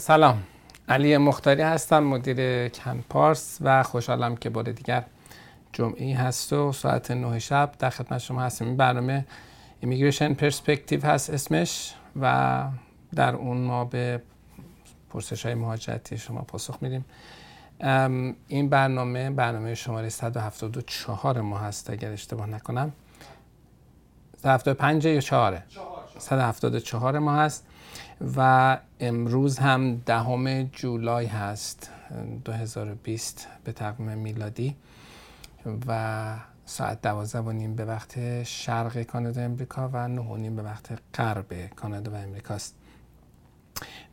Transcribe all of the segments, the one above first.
سلام. علی مختاری هستم مدیر کنپارس و خوشحالم که بار دیگر جمعی هست و ساعت 9 شب در خدمت شما هستیم. این برنامه ایمیگریشن پرسپکتیو هست اسمش و در اون ما به پرسش های مهاجرتی شما پاسخ میدیم. این برنامه برنامه شماره 174 ما هست اگر اشتباه نکنم. 175 یا 4 174 ما هست. و امروز هم دهم جولای هست 2020 به تقویم میلادی و ساعت دوازده و نیم به وقت شرق کانادا امریکا و نه و نیم به وقت غرب کانادا و امریکاست.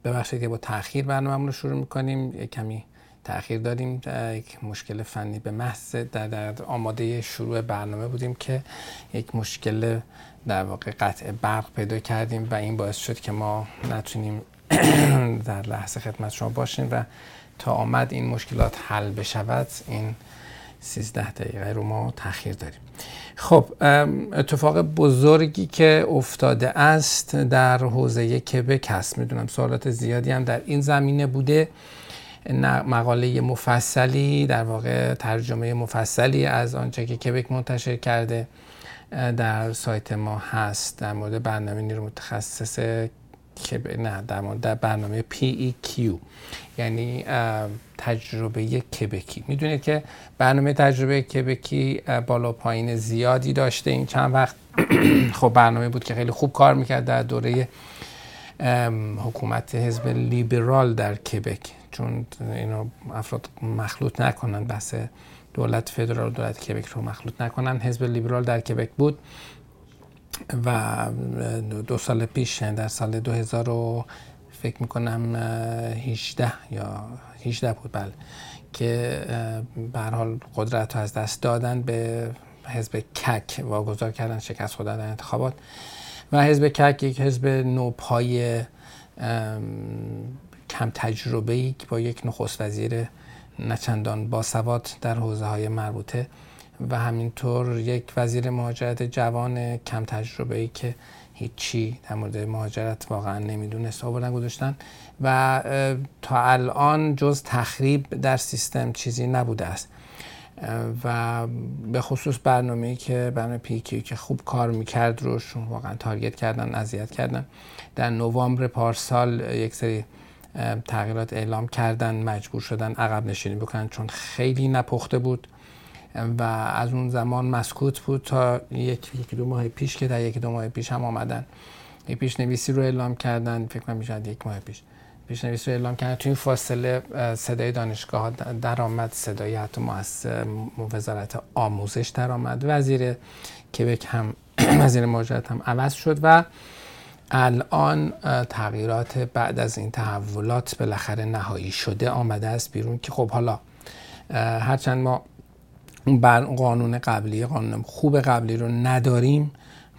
ببخشید که با تاخیر برنامه رو شروع می‌کنیم. یک کمی تاخیر داریم. یک مشکل فنی به محض در, در آماده شروع برنامه بودیم که یک مشکل در واقع قطع برق پیدا کردیم و این باعث شد که ما نتونیم در لحظه خدمت شما باشیم و تا آمد این مشکلات حل بشود این 13 دقیقه رو ما تاخیر داریم. خب اتفاق بزرگی که افتاده است در حوزه کبک هست. می‌دونم سوالات زیادی هم در این زمینه بوده. مقاله مفصلی در واقع ترجمه مفصلی از آنچه که کبک منتشر کرده. در سایت ما هست در مورد برنامه نیرو متخصص نه در مورد برنامه PEQ یعنی تجربه کبکی. می‌دونید که برنامه تجربه کبکی بالا پایین زیادی داشته. این چند وقت خب برنامه بود که خیلی خوب کار می‌کرد در دوره حکومت حزب لیبرال در کبک. چون اینو افراد مخلوط نکنن بحث دولت فدرال و دولت کبک رو مخلوط نکنن. حزب لیبرال در کبک بود و دو سال پیش یعنی در سال 2000 فکر می‌کنم 18 یا 18 بود بله که به حال قدرت رو از دست دادن به حزب کک واگذار کردن شکست خودن در انتخابات. و حزب کک یک حزب نوپای کم تجربه ای با یک نخست وزیر نچندان باسواد در حوزه های مربوطه و همینطور یک وزیر مهاجرت جوان کم تجربه ای که هیچی در مورد مهاجرت واقعا نمی‌دونست آوردن گذاشتن و تا الان جز تخریب در سیستم چیزی نبوده است. و به خصوص برنامه‌ای که برنامه پیکی که خوب کار می‌کرد روش واقعا تارگت کردن اذیت کردن. در نوامبر پارسال یک سری تغییرات اعلام کردن مجبور شدن عقب نشینی بکنن چون خیلی نپخته بود. و از اون زمان مسکوت بود تا یک یک دو ماه پیش که در یک دو ماه پیش هم آمدن. پیش نویسی رو اعلام کردن فکر کنم می‌شد یک ماه پیش. پیش نویسی رو اعلام کردن. تو این فاصله صدای دانشگاه ها در آمد صدای حتی وزارت آموزش در آمد وزیر کبک هم وزیر مهاجرت هم عوض شد و الان تغییرات بعد از این تحولات بالاخره نهایی شده آمده است بیرون که خب حالا هرچند ما بر قانون قبلی قانون خوب قبلی رو نداریم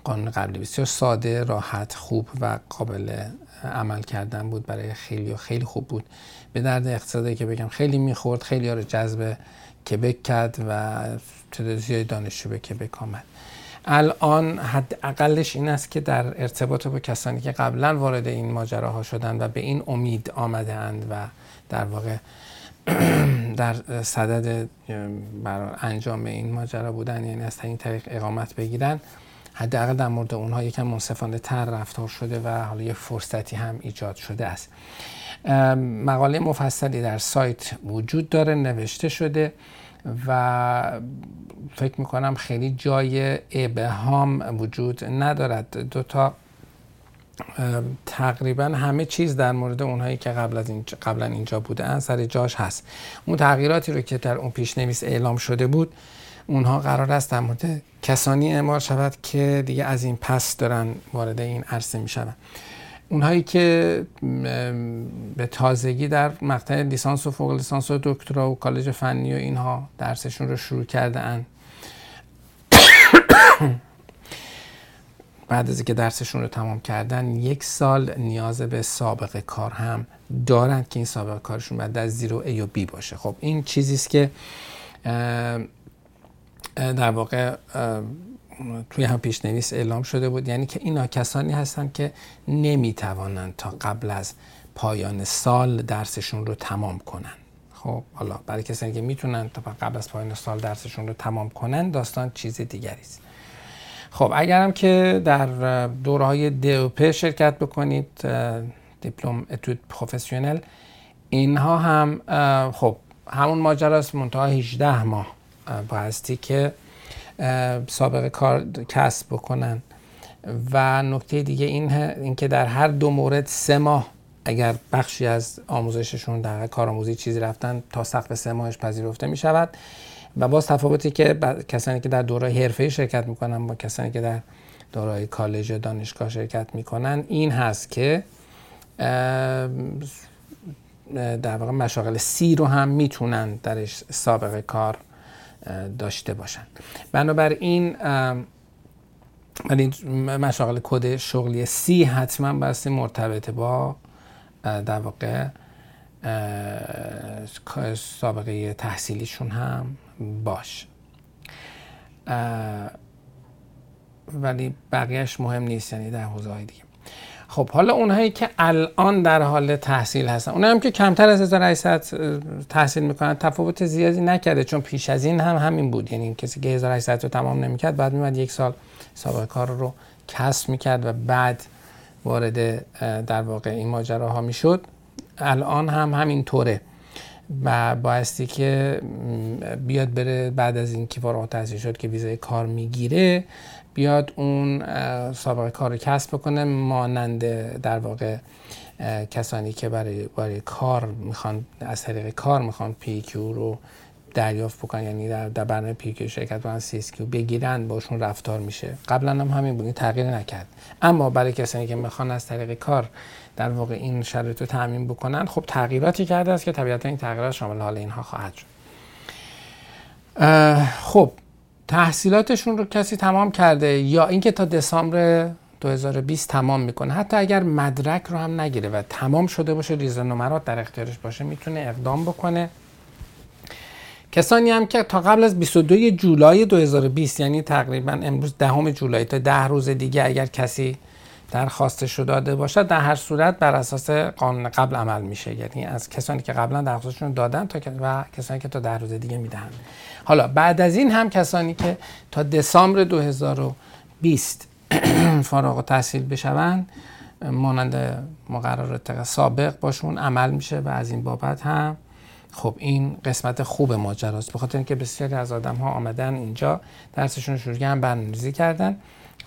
قانون قبلی بسیار ساده راحت خوب و قابل عمل کردن بود برای خیلی و خیلی خوب بود. به درد اقتصادی که بگم خیلی می‌خورد خیلی ها رو جذب کبک کرد و تعداد زیادی دانشجو به کبک آمد. الان حد اقلش این است که در ارتباط با کسانی که قبلا وارد این ماجراها شدن و به این امید آمده اند و در واقع در صدد برای انجام این ماجرا بودن یعنی از این طریق اقامت بگیرن حداقل در مورد اونها یکم منصفانه تر رفتار شده و حالا یک فرصتی هم ایجاد شده است. مقاله مفصلی در سایت وجود داره نوشته شده. و فکر می‌کنم خیلی جای ابهام وجود ندارد. دو تا تقریبا همه چیز در مورد اونهایی که قبل از این قبلا اینجا بودن سر جاش هست. اون تغییراتی رو که در اون پیشنویس اعلام شده بود اونها قرار است در مورد کسانی اعمال شود که دیگه از این پس دارن وارد این عرصه می اونهایی که به تازگی در مقطع لیسانس و فوق لیسانس و دکترا و کالج فنی و اینها درسشون رو شروع کرده اند بعد از اینکه درسشون رو تمام کردن یک سال نیاز به سابقه کار هم دارند که این سابقه کارشون بعد از زیرو ای و بی باشه. خب این چیزی است که در واقع توی هم پیشنویس اعلام شده بود. یعنی که اینا کسانی هستند که نمی‌توانند تا قبل از پایان سال درسشون رو تمام کنن. خب حالا برای کسانی که می‌تونن تا قبل از پایان سال درسشون رو تمام کنن داستان چیز دیگری است. خب اگرم که در دوره های شرکت بکنید دیپلم اتود پروفسیونل اینها هم خب همون ماجراست. منتها 18 ماه بایستی که سابقه کار کسب بکنن. و نکته دیگه این اینکه در هر دو مورد سه ماه اگر بخشی از آموزششون در کارآموزی چیزی رفتن تا سقف سه ماهش پذیرفته می شود و باز تفاوتی که کسانی که در دوره حرفه شرکت می‌کنن با کسانی که در دوره کالج یا دانشگاه شرکت می‌کنن این هست که در واقع مشاغل سی رو هم می‌تونن درش سابقه کار داشته باشن. بنابراین مشاغل کد شغلی سی حتما بسته مرتبط با در واقع سابقه تحصیلیشون هم باش ولی بقیهش مهم نیست یعنی در حوزه های دیگه. خب حالا اونهایی که الان در حال تحصیل هستن اونهایی هم که کمتر از 1800 تحصیل می‌کنن تفاوت زیادی نکرده چون پیش از این هم همین بود. یعنی کسی که 1800 رو تمام نمی‌کرد بعد میمد یک سال سابقه کار رو کسب می‌کرد و بعد وارد در واقع این ماجراها می‌شد. الان هم همین طوره و بایستی که بیاد بره بعد از اینکه فارغ التحصیل شد که ویزای کار می‌گیره بیاد اون سابقه کار رو کسب بکنه مانند در واقع کسانی که برای, برای کار می‌خوان از طریق کار می‌خوان PEQ رو دریافت بکنن یعنی در, در برنامه PEQ شرکت بکنن CSQ بگیرن باشون رفتار میشه. قبلا هم همین بود تغییر نکرد. اما برای کسانی که می‌خوان از طریق کار در واقع این شرایط رو تأمین بکنن خب تغییراتی کرده است که طبیعتا این تغییرات شامل حال اینها خواهد شد. خب تحصیلاتشون رو کسی تمام کرده یا اینکه تا دسامبر 2020 تمام می‌کنه حتی اگر مدرک رو هم نگیره و تمام شده باشه ریز نمرات در اختیارش باشه می‌تونه اقدام بکنه. کسانی هم که تا قبل از 22 جولای 2020 یعنی تقریبا امروز دهم جولای تا ده روز دیگه اگر کسی درخواستش رو داده باشد در هر صورت بر اساس قانون قبل عمل میشه. یعنی از کسانی که قبلا درخواستشون دادن تا و کسانی که تا ده روز دیگه می‌دهند. حالا بعد از این هم کسانی که تا دسامبر 2020 فارغ تحصیل بشوند مانند مقررات سابق باشون عمل میشه و از این بابت هم خب این قسمت خوب ماجراست. به خاطر اینکه بسیاری از آدم ها آمدن اینجا درسشون رو شروع کردن برنامه‌ریزی کردن.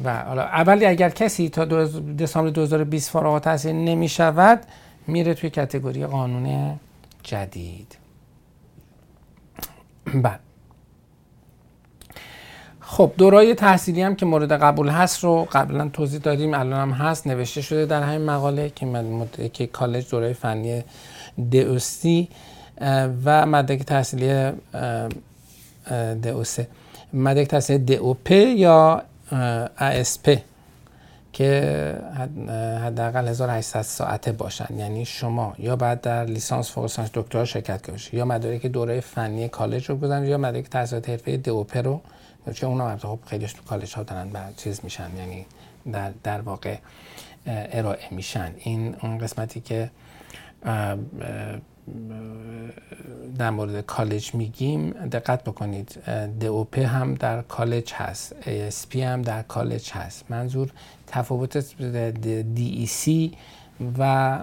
و حالا اولی اگر کسی تا دسامبر 2020 فارغ التحصیل نمی شود میره توی کتگوری قانون جدید. بعد خب دورای تحصیلی هم که مورد قبول هست رو قبلا توضیح دادیم الان هم هست نوشته شده در همین مقاله که مد... که کالج دورای فنی دوسی و مدرک تحصیلی دوسه مدرک تحصیلی دوپ یا ASP که حداقل 1800 ساعته باشن. یعنی شما یا بعد در لیسانس فوق لیسانس دکترا شرکت کنید یا مدارک دوره فنی کالج رو بزنید یا مدارک تحصیلات حرفه دوپ رو چون اونا خب خیلیش تو کالج ها دارن بعد چیز میشن یعنی در, در واقع ارائه میشن. این اون قسمتی که در مورد کالج میگیم دقت بکنید DOP هم در کالج هست ASP هم در کالج هست. منظور تفاوت DEC و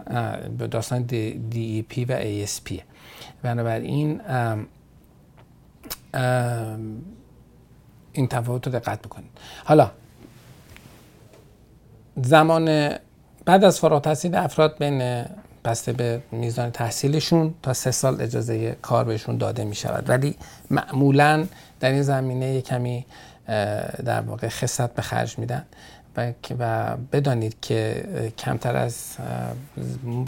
داستان DEP و ASP بنابراین این تفاوت رو دقت بکنید. حالا زمان بعد از فارغ التحصیل افراد بین بسته به میزان تحصیلشون تا سه سال اجازه کار بهشون داده می شود ولی معمولا در این زمینه کمی در واقع خصت به خرج میدن. و بدانید که کمتر از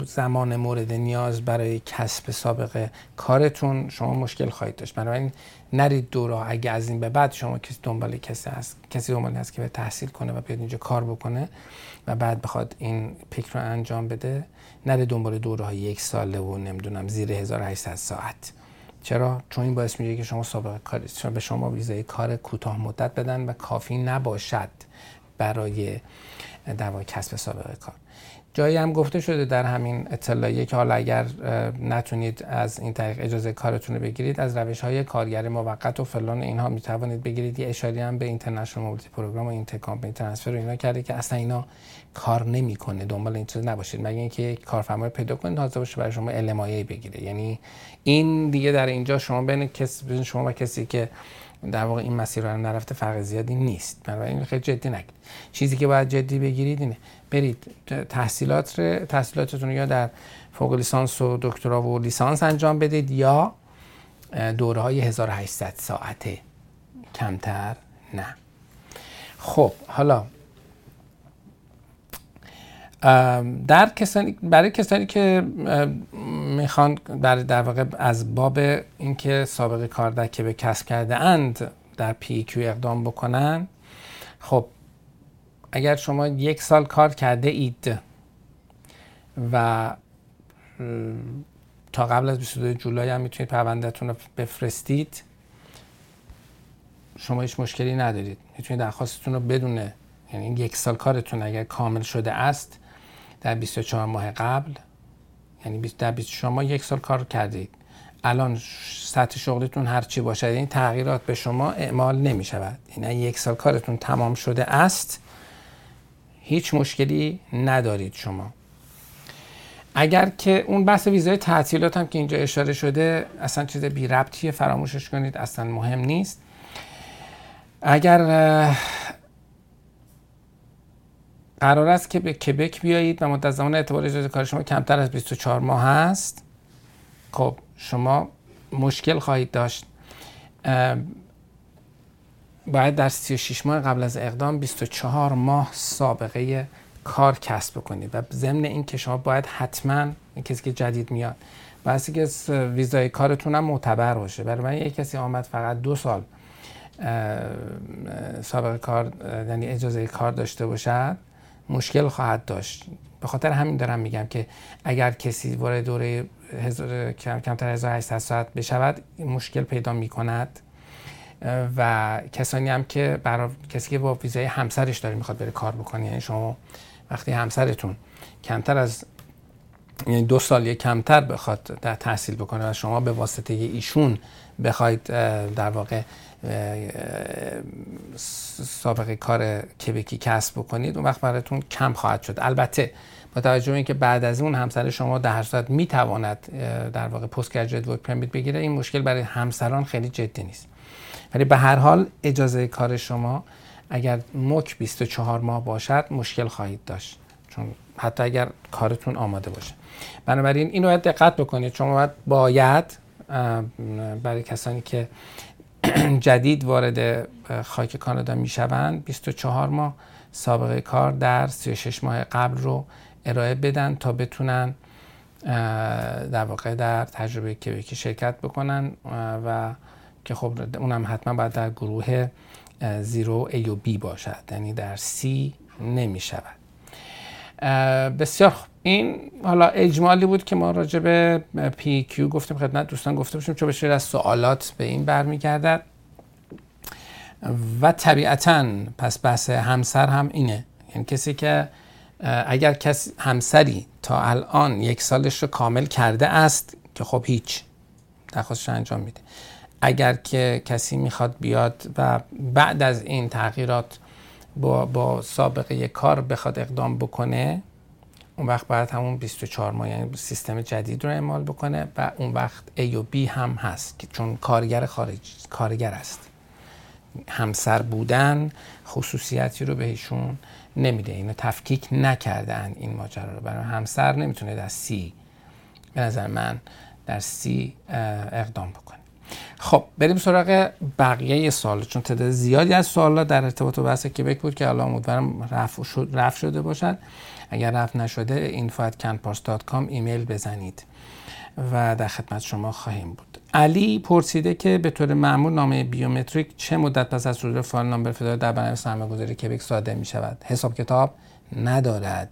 زمان مورد نیاز برای کسب سابقه کارتون شما مشکل خواهید داشت. بنابراین نرید دورا اگه از این به بعد شما کسی دنبال کسی هست کسی دنبال هست که به تحصیل کنه و بیاد اینجا کار بکنه و بعد بخواد این پیک رو انجام بده نره دنبال دوره های یک ساله و نمی‌دونم زیر 1800 ساعت. چرا؟ چون این باعث میشه که شما سابقه کار به شما ویزای کار کوتاه مدت بدن و کافی نباشد برای در کسب سابقه کار. جایی هم گفته شده در همین اطلاعیه که حالا اگر نتونید از این طریق اجازه کارتون رو بگیرید از روش های کارگر موقت و فلان اینها می توانید بگیرید. یه اشاره‌ای هم به International Mobility Program و intercompany transfer و اینا کرده که اصلا اینا کار نمی‌کنه. دنبال این چیز نباشید. مگه اینکه یک کارفرمای پیدا کنید حاضر باشه برای شما LMIA بگیره. یعنی این دیگه در اینجا شما بین کسی شما و کسی که در واقع این مسیر رو نرفته فرق زیادی نیست. بنابراین خیلی جدی نگیرید چیزی که باید جدی بگیرید اینه. برید. تحصیلات تحصیلاتتون یا در فوق لیسانس و دکترا و لیسانس انجام بدید یا دوره های 1800 ساعته کمتر نه. خب حالا در کسانی برای کسانی که می‌خوان در, در واقع از باب اینکه سابقه کار در کسب کرده اند در پی کیو اقدام بکنن خب اگر شما یک سال کار کرده اید و تا قبل از 22 جولای هم می‌تونید پروندهتون رو بفرستید شما هیچ مشکلی ندارید. می‌تونید درخواستتون رو بدونه یعنی یک سال کارتون اگر کامل شده است در 24 ماه قبل یعنی در 24 ماه یک سال کار کردید الان سطح شغلتون هر چی باشد این تغییرات به شما اعمال نمی شود این یعنی یک سال کارتون تمام شده است هیچ مشکلی ندارید شما. اگر که اون بحث ویزای تعطیلات هم که اینجا اشاره شده اصلا چیز بی ربطیه فراموشش کنید اصلا مهم نیست. اگر قرار است که به کبک بیایید و مدت زمان اعتبار اجازه کار شما کمتر از 24 ماه هست خب شما مشکل خواهید داشت. باید در 36 ماه قبل از اقدام 24 ماه سابقه کار کسب کنید و ضمن این که شما باید حتما کسی که جدید میاد بحثی که ویزای کارتون هم معتبر باشه. برای من یک کسی آمد فقط دو سال سابقه کار یعنی اجازه کار داشته باشد مشکل خواهد داشت. به خاطر همین دارم میگم که اگر کسی وارد دوره هزار... کمتر 1800 ساعت بشود مشکل پیدا می‌کند. و کسانی هم که برای کسی که با ویزای همسرش داره می‌خواد بره کار بکنه یعنی شما وقتی همسرتون کمتر از یعنی دو سال کمتر بخواد در تحصیل بکنه و شما به واسطه ایشون بخواید در واقع سابقه کار کبکی کسب بکنید اون وقت براتون کم خواهد شد. البته با توجه اینکه بعد از اون همسر شما در هر صورت می‌تواند در واقع پست گرجویت ورک پرمیت بگیره این مشکل برای همسران خیلی جدی نیست. ولی به هر حال اجازه کار شما اگر مک 24 ماه باشد مشکل خواهید داشت. چون حتی اگر کارتون آماده باشه. بنابراین اینو باید دقت بکنید. شما باید, باید برای کسانی که جدید وارد خاک کانادا می‌شوند 24 ماه سابقه کار در 36 ماه قبل رو ارائه بدن تا بتونن در واقع در تجربه کبکی شرکت بکنن و که خب اونم حتما باید در گروه زیرو A و B باشد. یعنی در C نمی شود بسیار این حالا اجمالی بود که ما راجع به پی کیو گفتیم. خدمت دوستان گفته باشیم چون به از سوالات به این برمیگردد. و طبیعتا پس بحث همسر هم اینه. یعنی کسی که اگر کس همسری تا الان یک سالش رو کامل کرده است که خب هیچ درخواستش انجام میده. اگر که کسی می‌خواد بیاد و بعد از این تغییرات با, با سابقه کار بخواد اقدام بکنه اون وقت باید همون 24 ماه یعنی سیستم جدید رو اعمال بکنه و اون وقت A و B هم هست که چون کارگر خارج کارگر است. همسر بودن خصوصیتی رو بهشون نمیده. اینو تفکیک نکردن این ماجرا رو. برای همسر نمی‌تونه در سی به نظر من در سی اقدام بکنه. خب بریم سراغ بقیه سوال. چون تعداد زیادی از سوالا در ارتباط با بحث کبک بود که الان امیدوارم رفع, شد، رفع شده باشد اگر رفع نشده info@canpars.com ایمیل بزنید و در خدمت شما خواهیم بود. علی پرسیده که به طور معمول نامه بیومتریک چه مدت پس از صدور file number فدرال در برنامه سرمایه‌گذاری کبک صادر می شود حساب کتاب ندارد.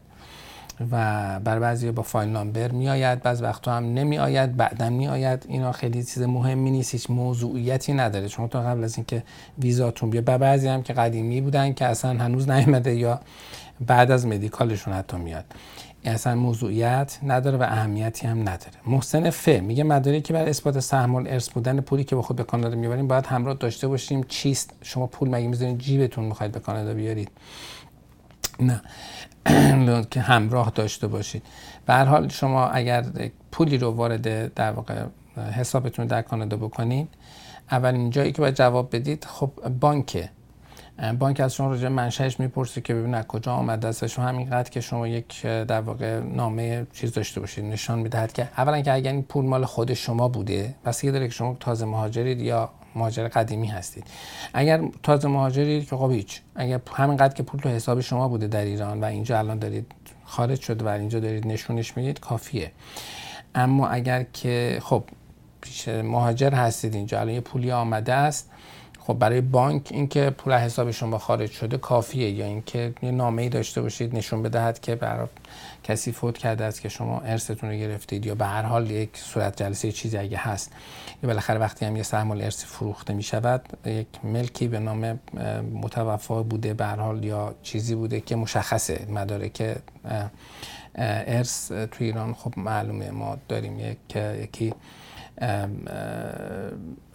و بر بعضی با file number میآید بعض وقتا هم نمی آید بعدا می آید اینا خیلی چیز مهمی نیست هیچ موضوعیتی نداره. چون تا قبل از اینکه ویزاتون بیا بعضی هم که قدیمی بودن که اصلا هنوز نیومده یا بعد از مدیکالشون حتی میاد اصلا موضوعیت نداره و اهمیتی هم نداره. محسن ف میگه مداری که برای اثبات سهم ارث بودن پولی که با خود به کانادا می‌بریم باید همراه داشته باشیم. چیست؟ شما پول مگه می‌ذارین جیبتون می‌خواید به کانادا بیارید؟ نه. که همراه داشته باشید. به هر حال شما اگر پولی رو وارد در واقع حسابتون در کانادا بکنید اولین جایی که باید جواب بدید خب بانکه بانک از شما راجع منشأش می‌پرسه که ببین از کجا آمده است شما همینقدر که شما یک در واقع نامه چیز داشته باشید نشان می‌دهد که اولا که اگر این پول مال خود شما بوده پس داره که شما تازه مهاجرید یا مهاجر قدیمی هستید. اگر تازه مهاجرید که خب هیچ. اگر همینقدر که پول تو حساب شما بوده در ایران و اینجا الان دارید خارج شده و اینجا دارید نشونش می‌دید کافیه. اما اگر که خب پیش مهاجر هستید اینجا الان یه پولی آمده است خب برای بانک اینکه پول حساب شما خارج شده کافیه یا اینکه یه نامه ای داشته باشید نشون بدهد که برای کسی فوت کرده است که شما ارثتون رو گرفتید یا به هر حال یک صورت جلسه چیزی اگه هست. یا بالاخره وقتی هم یه سهم ارث فروخته می شود یک ملکی به نام متوفا بوده به هر حال یا چیزی بوده که مشخصه مدارک ارث تو ایران. خب معلومه ما داریم یک یکی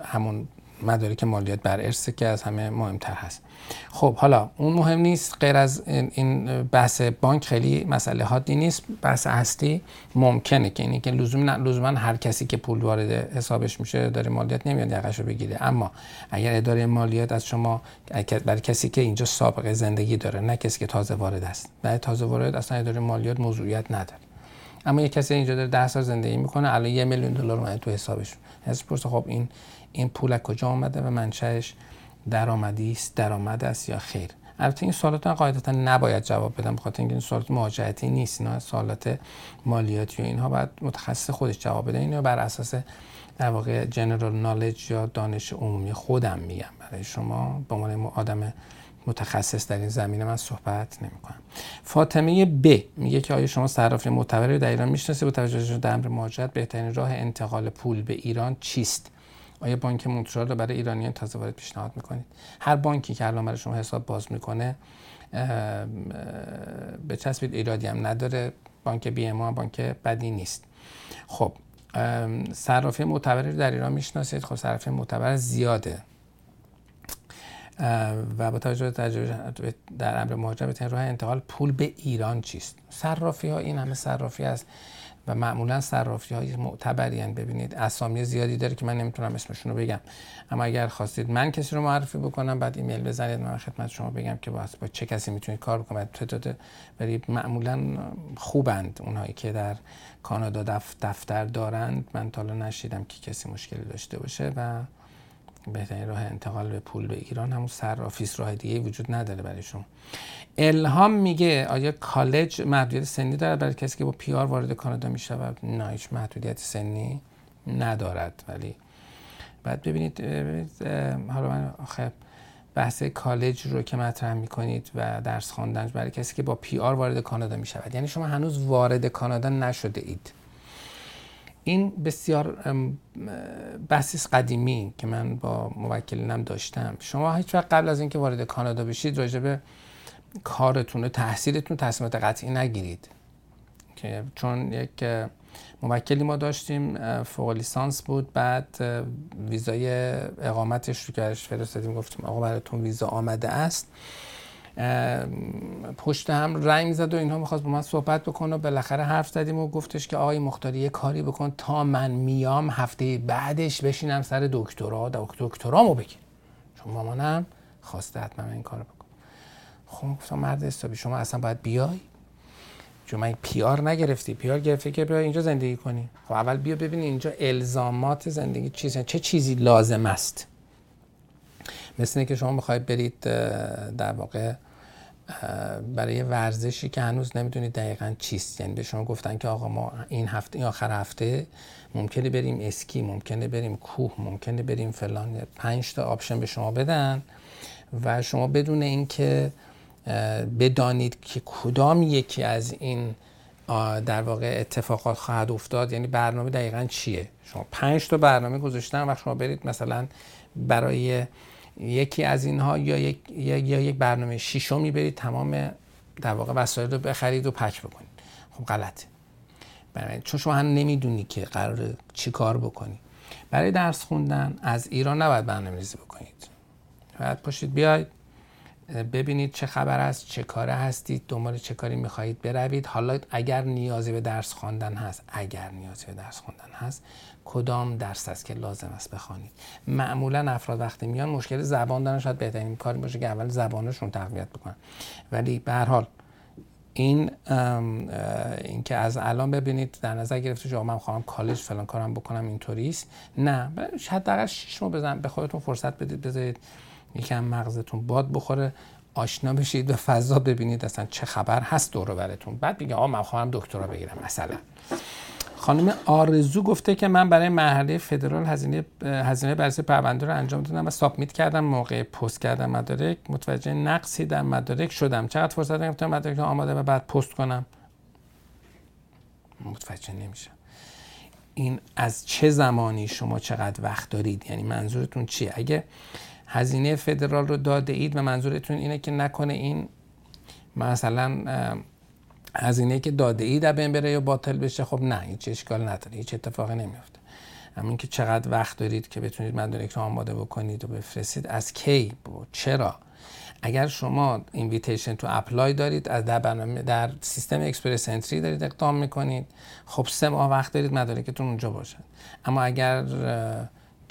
همون مدارک مالیات بر ارث که از همه مهمتر هست. خب حالا اون مهم نیست غیر از این بحث بانک خیلی مسئله حادی نیست بحث اصلی ممکنه که اینی که لزوما هر کسی که پول وارد حسابش میشه داره مالیات نمیاد یقش رو بگیره. اما اگر اداره مالیات از شما برای کسی که اینجا سابقه زندگی داره نه کسی که تازه وارد است. برای تازه وارد اصلا اداره مالیات موضوعیت نداره. اما یه کسی اینجا داره 10 سال زندگی می‌کنه الان یه میلیون دلار اومده تو حسابش. حس خب این این پول از کجا آمده و منشأش درآمدی است درآمد است یا خیر؟ البته این سوالات قاعدتا نباید جواب بدم بخاطر اینکه این سوالات مهاجرتی نیست اینا سوالات مالیاتی و اینها. باید متخصص خودش جواب بده. اینو بر اساس در واقع جنرال نالج یا دانش عمومی خودم میگم. برای شما به عنوان آدم متخصص در این زمینه من صحبت نمی کنم فاطمه ب میگه که آیا شما صرافی معتبری در ایران می‌شناسید؟ با توجه به امر مهاجرت بهترین راه انتقال پول به ایران چیست؟ آیا بانک مونترال رو برای ایرانیان تازه وارد پیشنهاد می‌کنید؟ هر بانکی که الان برای شما حساب باز می‌کنه به چسبید ایرادی هم نداره. بانک بی ام بانک بدی نیست. خب صرافی معتبری رو در ایران می‌شناسید. خب صرافی معتبر زیاده. و با توجه به در امر مهاجرت راه انتقال پول به ایران چیست؟ صرافی ها این همه صرافی است و معمولا صرافی های معتبری ببینید اسامی زیادی داره که من نمی‌تونم اسمشون رو بگم. اما اگر خواستید من کسی رو معرفی بکنم بعد ایمیل بزنید من خدمت شما بگم که با, چه کسی می‌تونید کار بکنید. تعداد ولی معمولا خوبند اونهایی که در کانادا دفتر دارند. من تا نشیدم که کسی مشکلی داشته باشه و بهترین راه انتقال پول به ایران همون آفیس راه دیگه وجود نداره برای شما. الهام میگه آیا کالج محدودیت سنی دارد برای کسی که با PR وارد کانادا می‌شود؟ نه هیچ محدودیت سنی ندارد. ولی بعد ببینید, حالا من آخه بحث کالج رو که مطرح می‌کنید و درس خواندن برای کسی که با PR وارد کانادا می‌شود. یعنی شما هنوز وارد کانادا نشده اید. این بسیار بحثی قدیمی که من با موکلینم داشتم. شما هیچ وقت قبل از اینکه وارد کانادا بشید راجع به کارتون و تحصیلتون تصمیمات قطعی نگیرید. که چون یک موکلی ما داشتیم فوق لیسانس بود. بعد ویزای اقامتش رو که فرستادیم گفتیم آقا براتون ویزا آمده است. پشت هم رنگ زد و اینها می‌خواست با من صحبت بکنه و بالاخره حرف زدیم و گفتش که آقای مختاری یه کاری بکن تا من میام هفته بعدش بشینم سر دکترا دکترامو بگیر. چون مامانم خواسته حتما این کارو بکن خب گفتم مرد استابی شما اصلا باید بیای. چون من پیار نگرفتی پیار گرفتی که بیا اینجا زندگی کنی. خب اول بیا ببینی اینجا الزامات زندگی چیزه چه چیزی لازم است. مثل که شما می‌خواید برید در واقع برای ورزشی که هنوز نمی‌دونید دقیقا چیست. یعنی به شما گفتن که آقا ما این هفته این آخر هفته ممکنه بریم اسکی ممکنه بریم کوه ممکنه بریم فلان. پنج تا option به شما بدن و شما بدون اینکه بدانید که کدام یکی از این در واقع اتفاقات خواهد افتاد یعنی برنامه دقیقا چیه؟ شما پنج تا برنامه گذاشتن و شما برید مثلا برای یکی از اینها یا یک, یا یک برنامه شیشو برید تمام در واقع وسایل رو بخرید و pack بکنید. خب غلطه. چون شما هم نمی‌دونی که قرار چی کار بکنی. برای درس خوندن از ایران نباید برنامه‌ریزی بکنید. باید پشتید بیاید ببینید چه خبر است چه کاره هستید دنبال چه کاری می‌خواهید بروید. حالا اگر نیازی به درس خواندن هست اگر نیازی به درس خواندن هست کدام درس است که لازم است بخوانید معمولا افراد وقتی میان مشکل زبان دارن شاید بهترین کاری باشه که اول زبانشون تقویت بکنن. ولی به هر حال این اینکه از الان ببینید در نظر گرفته شما من خواهم کالج فلان کارم بکنم اینطوری است؟ نه. حداقل شش ماه بزن به خودتون فرصت بدید بذارید یکم مغزتون باد بخوره. آشنا بشید و فضا ببینید اصلا چه خبر هست دور براتون بعد میگه آقا من خواهم دکترا بگیرم. مثلا. خانم آرزو گفته که من برای مرحله فدرال هزینه هزینه بررسی پرونده رو انجام دادم و سابمیت کردم موقع پست کردم مدارک. متوجه نقصی در مدارک شدم. چقدر فرصت گرفتم مدارک آماده و بعد پست کنم؟ متوجه نمیشم این از چه زمانی شما چقدر وقت دارید؟ یعنی منظورتون چیه؟ اگه هزینه فدرال رو داده اید و منظورتون اینه که نکنه این مثلا هزینه که داده اید بین بره یا باطل بشه؟ خب نه هیچ اشکال نداره هیچ اتفاقی نمیفته همین که چقدر وقت دارید که بتونید مدارک رو آماده بکنید و بفرستید از کی؟ چرا؟ اگر شما invitation to apply دارید از در برنامه در سیستم Express Entry دارید اقدام می‌کنید خب سه ماه وقت دارید مدارکتون اونجا باشد. اما اگر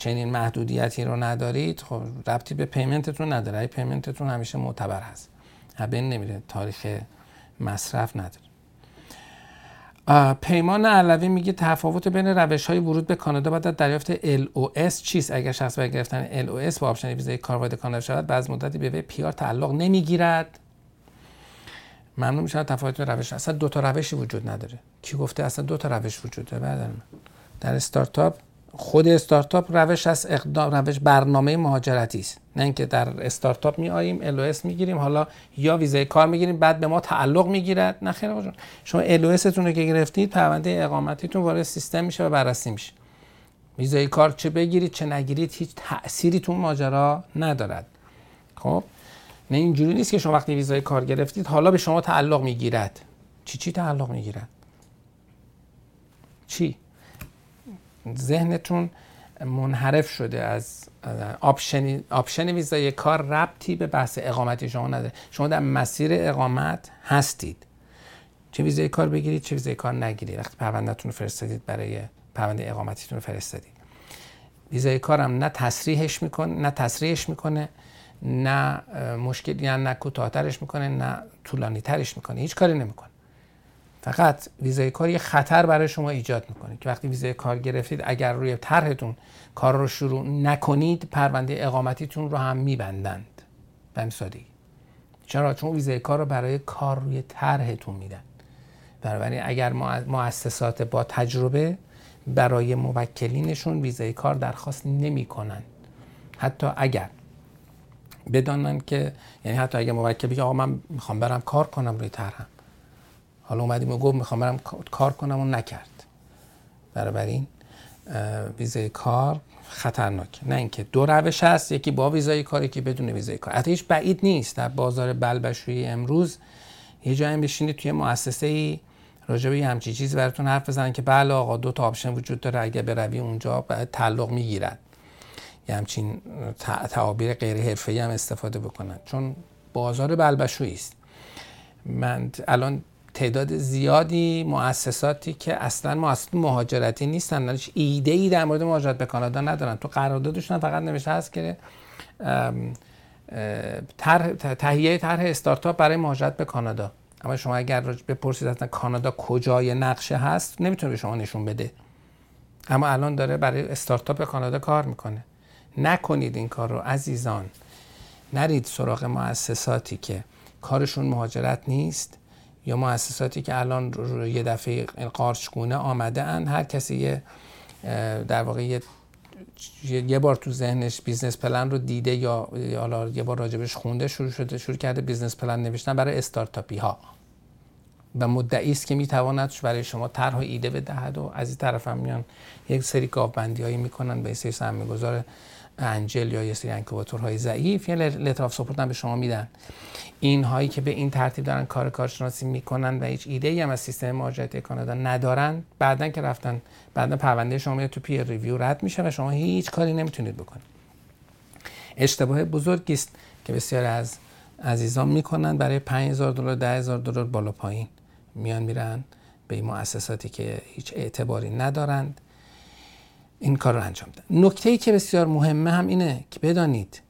چنین محدودیتی رو ندارید خب ربطی به payment تون نداره. ای payment تون همیشه معتبر هست. بین نمیره. تاریخ مصرف نداره. پیمان علوی میگه تفاوت بین روش های ورود به کانادا بعد از دریافت LOS چیست؟ اگر شخص برای گرفتن LOS با option ویزای کار وارد کانادا شود بعد مدتی به PR تعلق نمی‌گیرد. ممنون میشه تفاوت روش. اصلا دو تا روشی وجود نداره. کی گفته اصلا دو تا روش وجود داره در استارتاپ خود استارتاپ روش از اقدام روش برنامه مهاجرتی است. نه اینکه در استارتاپ می آییم LOS می‌گیریم حالا یا ویزای کار می‌گیریم بعد به ما تعلق می‌گیرد. نه خیر آقا شما LOS تون رو که گرفتید پرونده اقامتیتون وارد سیستم میشه و بررسی میشه. ویزای کار چه بگیرید چه نگیرید هیچ تأثیری تو ماجرا ندارد. خب؟ نه اینجوری نیست که شما وقتی ویزای کار گرفتید حالا به شما تعلق می‌گیرد. چی چی تعلق می‌گیرد؟ چی؟ ذهنتون منحرف شده از option option ویزای کار ربطی به بحث اقامتی شما نداره. شما در مسیر اقامت هستید. چه ویزای کار بگیرید چه ویزای کار نگیرید. وقتی پروندهتون رو فرستادید برای پرونده اقامتیتون رو فرستادید. ویزای کارم نه تصریحش می‌کنه نه تصریحش می‌کنه نه مشکلی یعنی نه کوتاهترش می‌کنه نه طولانی ترش می‌کنه. هیچ کاری نمی‌کنه. فقط ویزای کار یه خطر برای شما ایجاد می‌کنه که وقتی ویزای کار گرفتید اگر روی طرحتون کار رو شروع نکنید پرونده اقامتیتون رو هم میبندند. به سادگی. چرا؟ چون ویزای کار رو برای کار روی طرحتون میدن. بنابراین اگر مؤسسات با تجربه برای موکلینشون ویزای کار درخواست نمی‌کنند حتی اگر بدانن که یعنی حتی اگر موکل بگه آقا من می‌خوام برم کار کنم روی طرحم. حالا اومدیم و گفت می‌خوام برم کار کنم و نکرد. این ویزای کار خطرناک. نه اینکه دو روش هست یکی با ویزای کار یکی بدون ویزای کار. حتی هیچ بعید نیست. در بازار بلبشویی امروز یه جایی بشینید توی مؤسسه ای راجع به همچی چیزی براتون حرف بزنن که بله آقا دو تا آپشن وجود داره اگه بروی اونجا تعلق می‌گیرد یه همچین تعابیر غیر حرفه‌ای هم استفاده بکنن. چون بازار بلبشویی است. من الان تعداد زیادی مؤسساتی که اصلا مؤسسات مهاجرتی نیستن هیچ ایده ای در مورد مهاجرت به کانادا ندارن. تو قراردادشون فقط نوشته هست که تهیه طرح استارتاپ برای مهاجرت به کانادا. اما شما اگر بپرسید اصلا کانادا کجای نقشه هست نمی‌تونه به شما نشون بده. اما الان داره برای استارتاپ کانادا کار می‌کنه. نکنید این کار رو عزیزان. نرید سراغ مؤسساتی که کارشون مهاجرت نیست. یا مؤسساتی که الان رو یه دفعه قارچگونه آمده ان هر کسی یه در واقع یه یه بار تو ذهنش business plan رو دیده یا حالا یه بار راجبش خونده شروع شده شروع کرده business plan نوشتن برای استارتاپی ها و مدعی است که می‌تواند برای شما طرح ایده بدهد و از این طرف هم میان یک سری گاوبندی هایی می‌کنن به سری سرمایه‌گذار angel یا یه سری incubator های ضعیف یه letter of support هم به شما میدن. این هایی که به این ترتیب دارن کار کارشناسی می‌کنن و هیچ ایده ای هم از سیستم مهاجرتی کانادا ندارن بعدا که رفتن بعدا پرونده شما میاد تو پیر ریویو رد میشه و شما هیچ کاری نمی‌تونید بکنید. اشتباه بزرگی است که بسیار از عزیزان می‌کنن. برای 5000 دلار 10000 دلار بالا پایین میان میرن به این مؤسساتی که هیچ اعتباری ندارند. این کار رو انجام دادن نکته ای که بسیار مهمه هم اینه که بدانید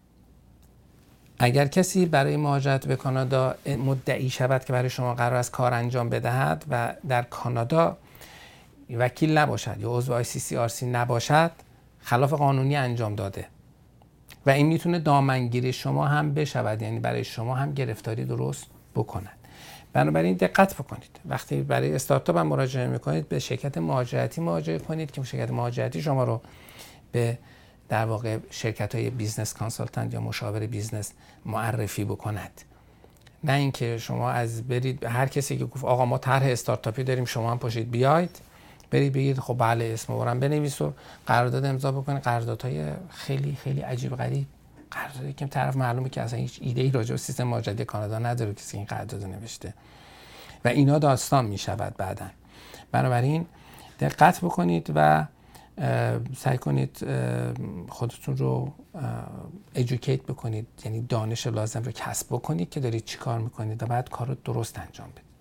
اگر کسی برای مهاجرت به کانادا مدعی شود که برای شما قرار است کار انجام بدهد و در کانادا وکیل نباشد یا عضو IRC نباشد خلاف قانونی انجام داده و این می‌تونه دامنگیر شما هم بشود یعنی برای شما هم گرفتاری درست بکند. بنابراین دقت بکنید. وقتی برای استارتاپ هم مراجعه می‌کنید به شرکت مهاجرتی مراجعه کنید که شرکت مهاجرتی شما رو به در واقع شرکت های business consultant یا مشاور business معرفی بکند. نه اینکه شما از برید هر کسی که گفت آقا ما طرح استارتاپی داریم شما هم پاشید بیاید برید بگید خب بله اسم بنویس و قرارداد امضا بکنید. قراردادهای خیلی خیلی عجیب غریب قراردادی که طرف معلومه که اصلا هیچ ایده ای راجع به سیستم مهاجرتی کانادا نداره کسی این قرارداد نوشته. و اینا داستان می شود بعدا. بنابراین دقت بکنید و سعی کنید خودتون رو ایژوکیت بکنید. یعنی دانش لازم رو کسب بکنید که دارید چی کار می‌کنید و بعد کار رو درست انجام بدید.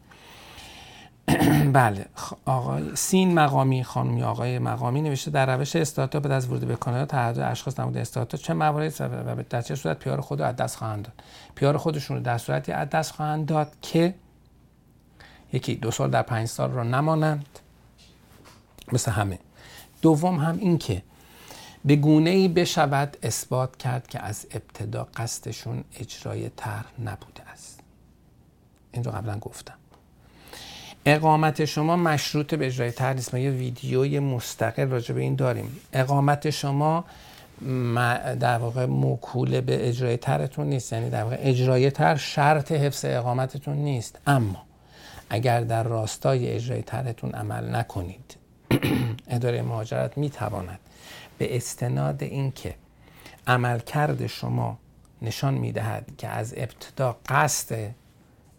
بله. آقای سین مقامی خانمی آقای مقامی نوشته در روش استارتاپ بعد از ورود به کانادا تعداد اشخاص نمود استارتاپ چه مواردی و در چه صورت پیار خود رو از دست خواهند داد؟ پیار خودشون رو در صورتی از دست خواهند داد که یکی دو سال در پنج سال رو نمانند. مثل همه. دوم هم این که به گونه ای بشود اثبات کرد که از ابتدا قصدشون اجرای طرح نبوده است. این رو قبلا گفتم. اقامت شما مشروط به اجرای طرح ما یه ویدیوی مستقل راجع به این داریم. اقامت شما در واقع موکول به اجرای طرحتون نیست. یعنی در واقع اجرای طرح شرط حفظ اقامتتون نیست. اما اگر در راستای اجرای طرحتون عمل نکنید اداره مهاجرت می تواند به استناد اینکه عملکرد شما نشان می دهد که از ابتدا قصد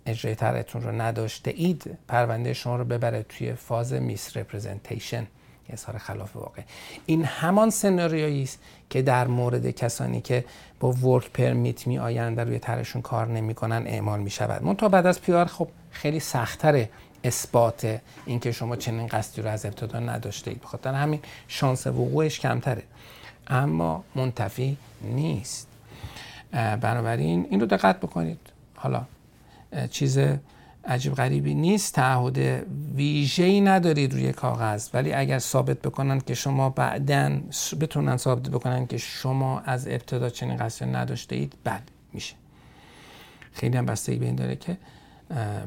اجرای طرحتون رو نداشته اید پرونده شما رو ببره توی فاز میس رپرزنتیشن اظهار خلاف واقع. این همان سناریویی است که در مورد کسانی که با ورک پرمیت می آیند روی طرحشون کار نمی‌کنن اعمال می شود منتها بعد از پیار خب خیلی سختره اثبات اینکه شما چنین قصدی رو از ابتدا نداشته اید. بخاطر همین شانس وقوعش کمتره. اما منتفی نیست. بنابراین این رو دقت بکنید. حالا چیز عجیب غریبی نیست. تعهد ویژه‌ای ندارید روی کاغذ. ولی اگر ثابت بکنن که شما بعدا بتونن ثابت بکنن که شما از ابتدا چنین قصدی نداشته اید بله میشه. خیلی هم بستگی به این داره که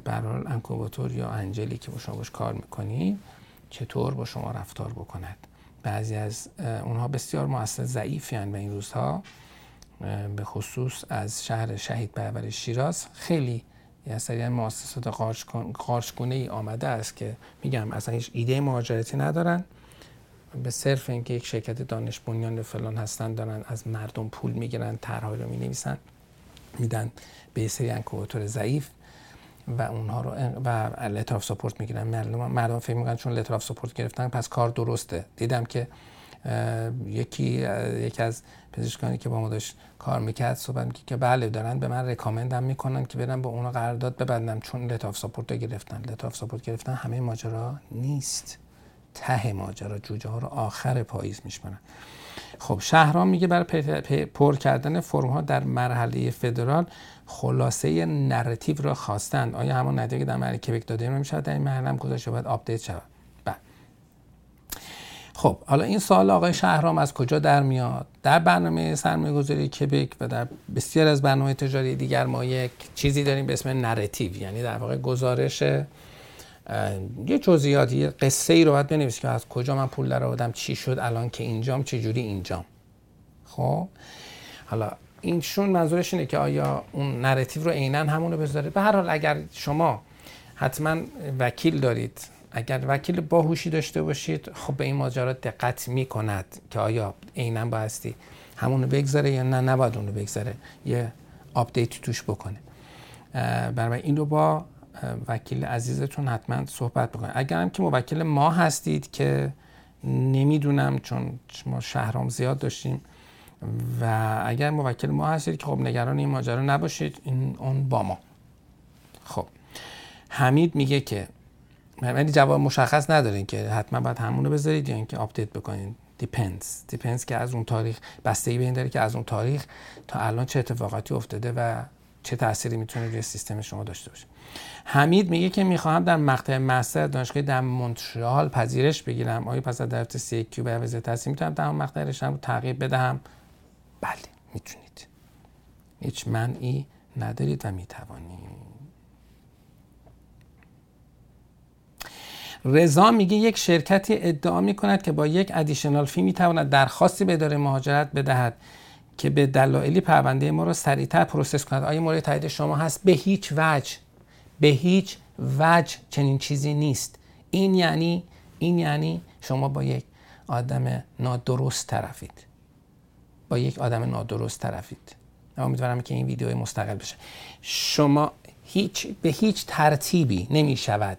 برحال انکوباتور یا انجلی که با شما باش کار می‌کنی چطور با شما رفتار بکند؟ بعضی از اونها بسیار مؤسسه ضعیفی و این روزها به خصوص از شهر شهید پرور شیراز. خیلی یه سری مؤسسات قارچگونه ای آمده است که میگم اصلا هیچ ایده مهاجرتی ندارن. به صرف اینکه یک شرکت دانش بنیان فلان هستن دارن از مردم پول می‌گیرن طرحهایی رو می‌نویسن میدن به سری انکوباتور ضعیف و اونها رو و letter support می‌گیرن. مردم مردم فکر می‌کنن چون letter support گرفتن پس کار درسته. دیدم که یکی یکی از پزشکانی که با ما داشت کار می‌کرد صحبت که بله دارن به من recommend ام می‌کنن که برم با اونو قرارداد ببندم چون letter of support گرفتن. letter of support گرفتن همه ماجرا نیست. ته ماجرا جوجه ها رو آخر پاییز میشمرن خب شهرام میگه برای پر کردن فرم ها در مرحله فدرال خلاصه narrative را خواستند آیا همون نتیجه که در مرحله کبک داده میشه در این مرحله هم گذاشته؟ باید update شود. خب حالا این سوال آقای شهرام از کجا در میاد؟ در برنامه سرمایه گذاری کبک و در بسیار از برنامه تجاری دیگر ما یک چیزی داریم به اسم narrative یعنی در واقع گزارش یه جزئیاتی یه قصه ای رو باید بنویسی که از کجا من پول در آوردم چی شد الان که اینجام چه جوری اینجام. خب حالا ایشون منظورش اینه که آیا اون narrative رو عینا همون رو بذاره؟ به هر حال اگر شما حتما وکیل دارید اگر وکیل باهوشی داشته باشید خب به این ماجرا دقت می‌کند که آیا عینا بایستی همونو بگذاره یا نه نباید اونو بگذاره. یه update توش بکنه. برای این رو با وکیل عزیزتون حتما صحبت بکنید اگر هم که موکل ما هستید که نمی‌دونم چون ما شهرام زیاد داشتیم و اگر موکل ما هستید که خب نگران این ماجرا نباشید این اون با ما. خب حمید میگه که ولی جواب مشخص ندارین که حتما باید همونو بذارید یا اینکه update بکنید depends depends که از اون تاریخ بستگی به این داره که از اون تاریخ تا الان چه اتفاقاتی افتاده و چه تأثیری می‌تونه روی سیستم شما داشته باشه. حمید میگه که می‌خواهم در مقطع master دانشگاه در مونترال پذیرش بگیرم. آیا پس از دریافت CAQ به عوض تحصیل می‌تونم در مقطع رشتم رو تغییر بدهم؟ بله می‌تونید. هیچ منعی ندارید و می‌توانید. رضا میگه یک شرکتی ادعا می‌کند که با یک additional fee می‌تواند درخواستی به اداره مهاجرت بدهد که به دلایلی پرونده ما رو سریعتر process کند. آیا مورد تایید شما هست؟ به هیچ وجه. به هیچ وجه چنین چیزی نیست. این یعنی این یعنی شما با یک آدم نادرست طرفید. با یک آدم نادرست طرفید. امیدوارم که این ویدیو مستقل بشه. شما هیچ به هیچ ترتیبی نمی شود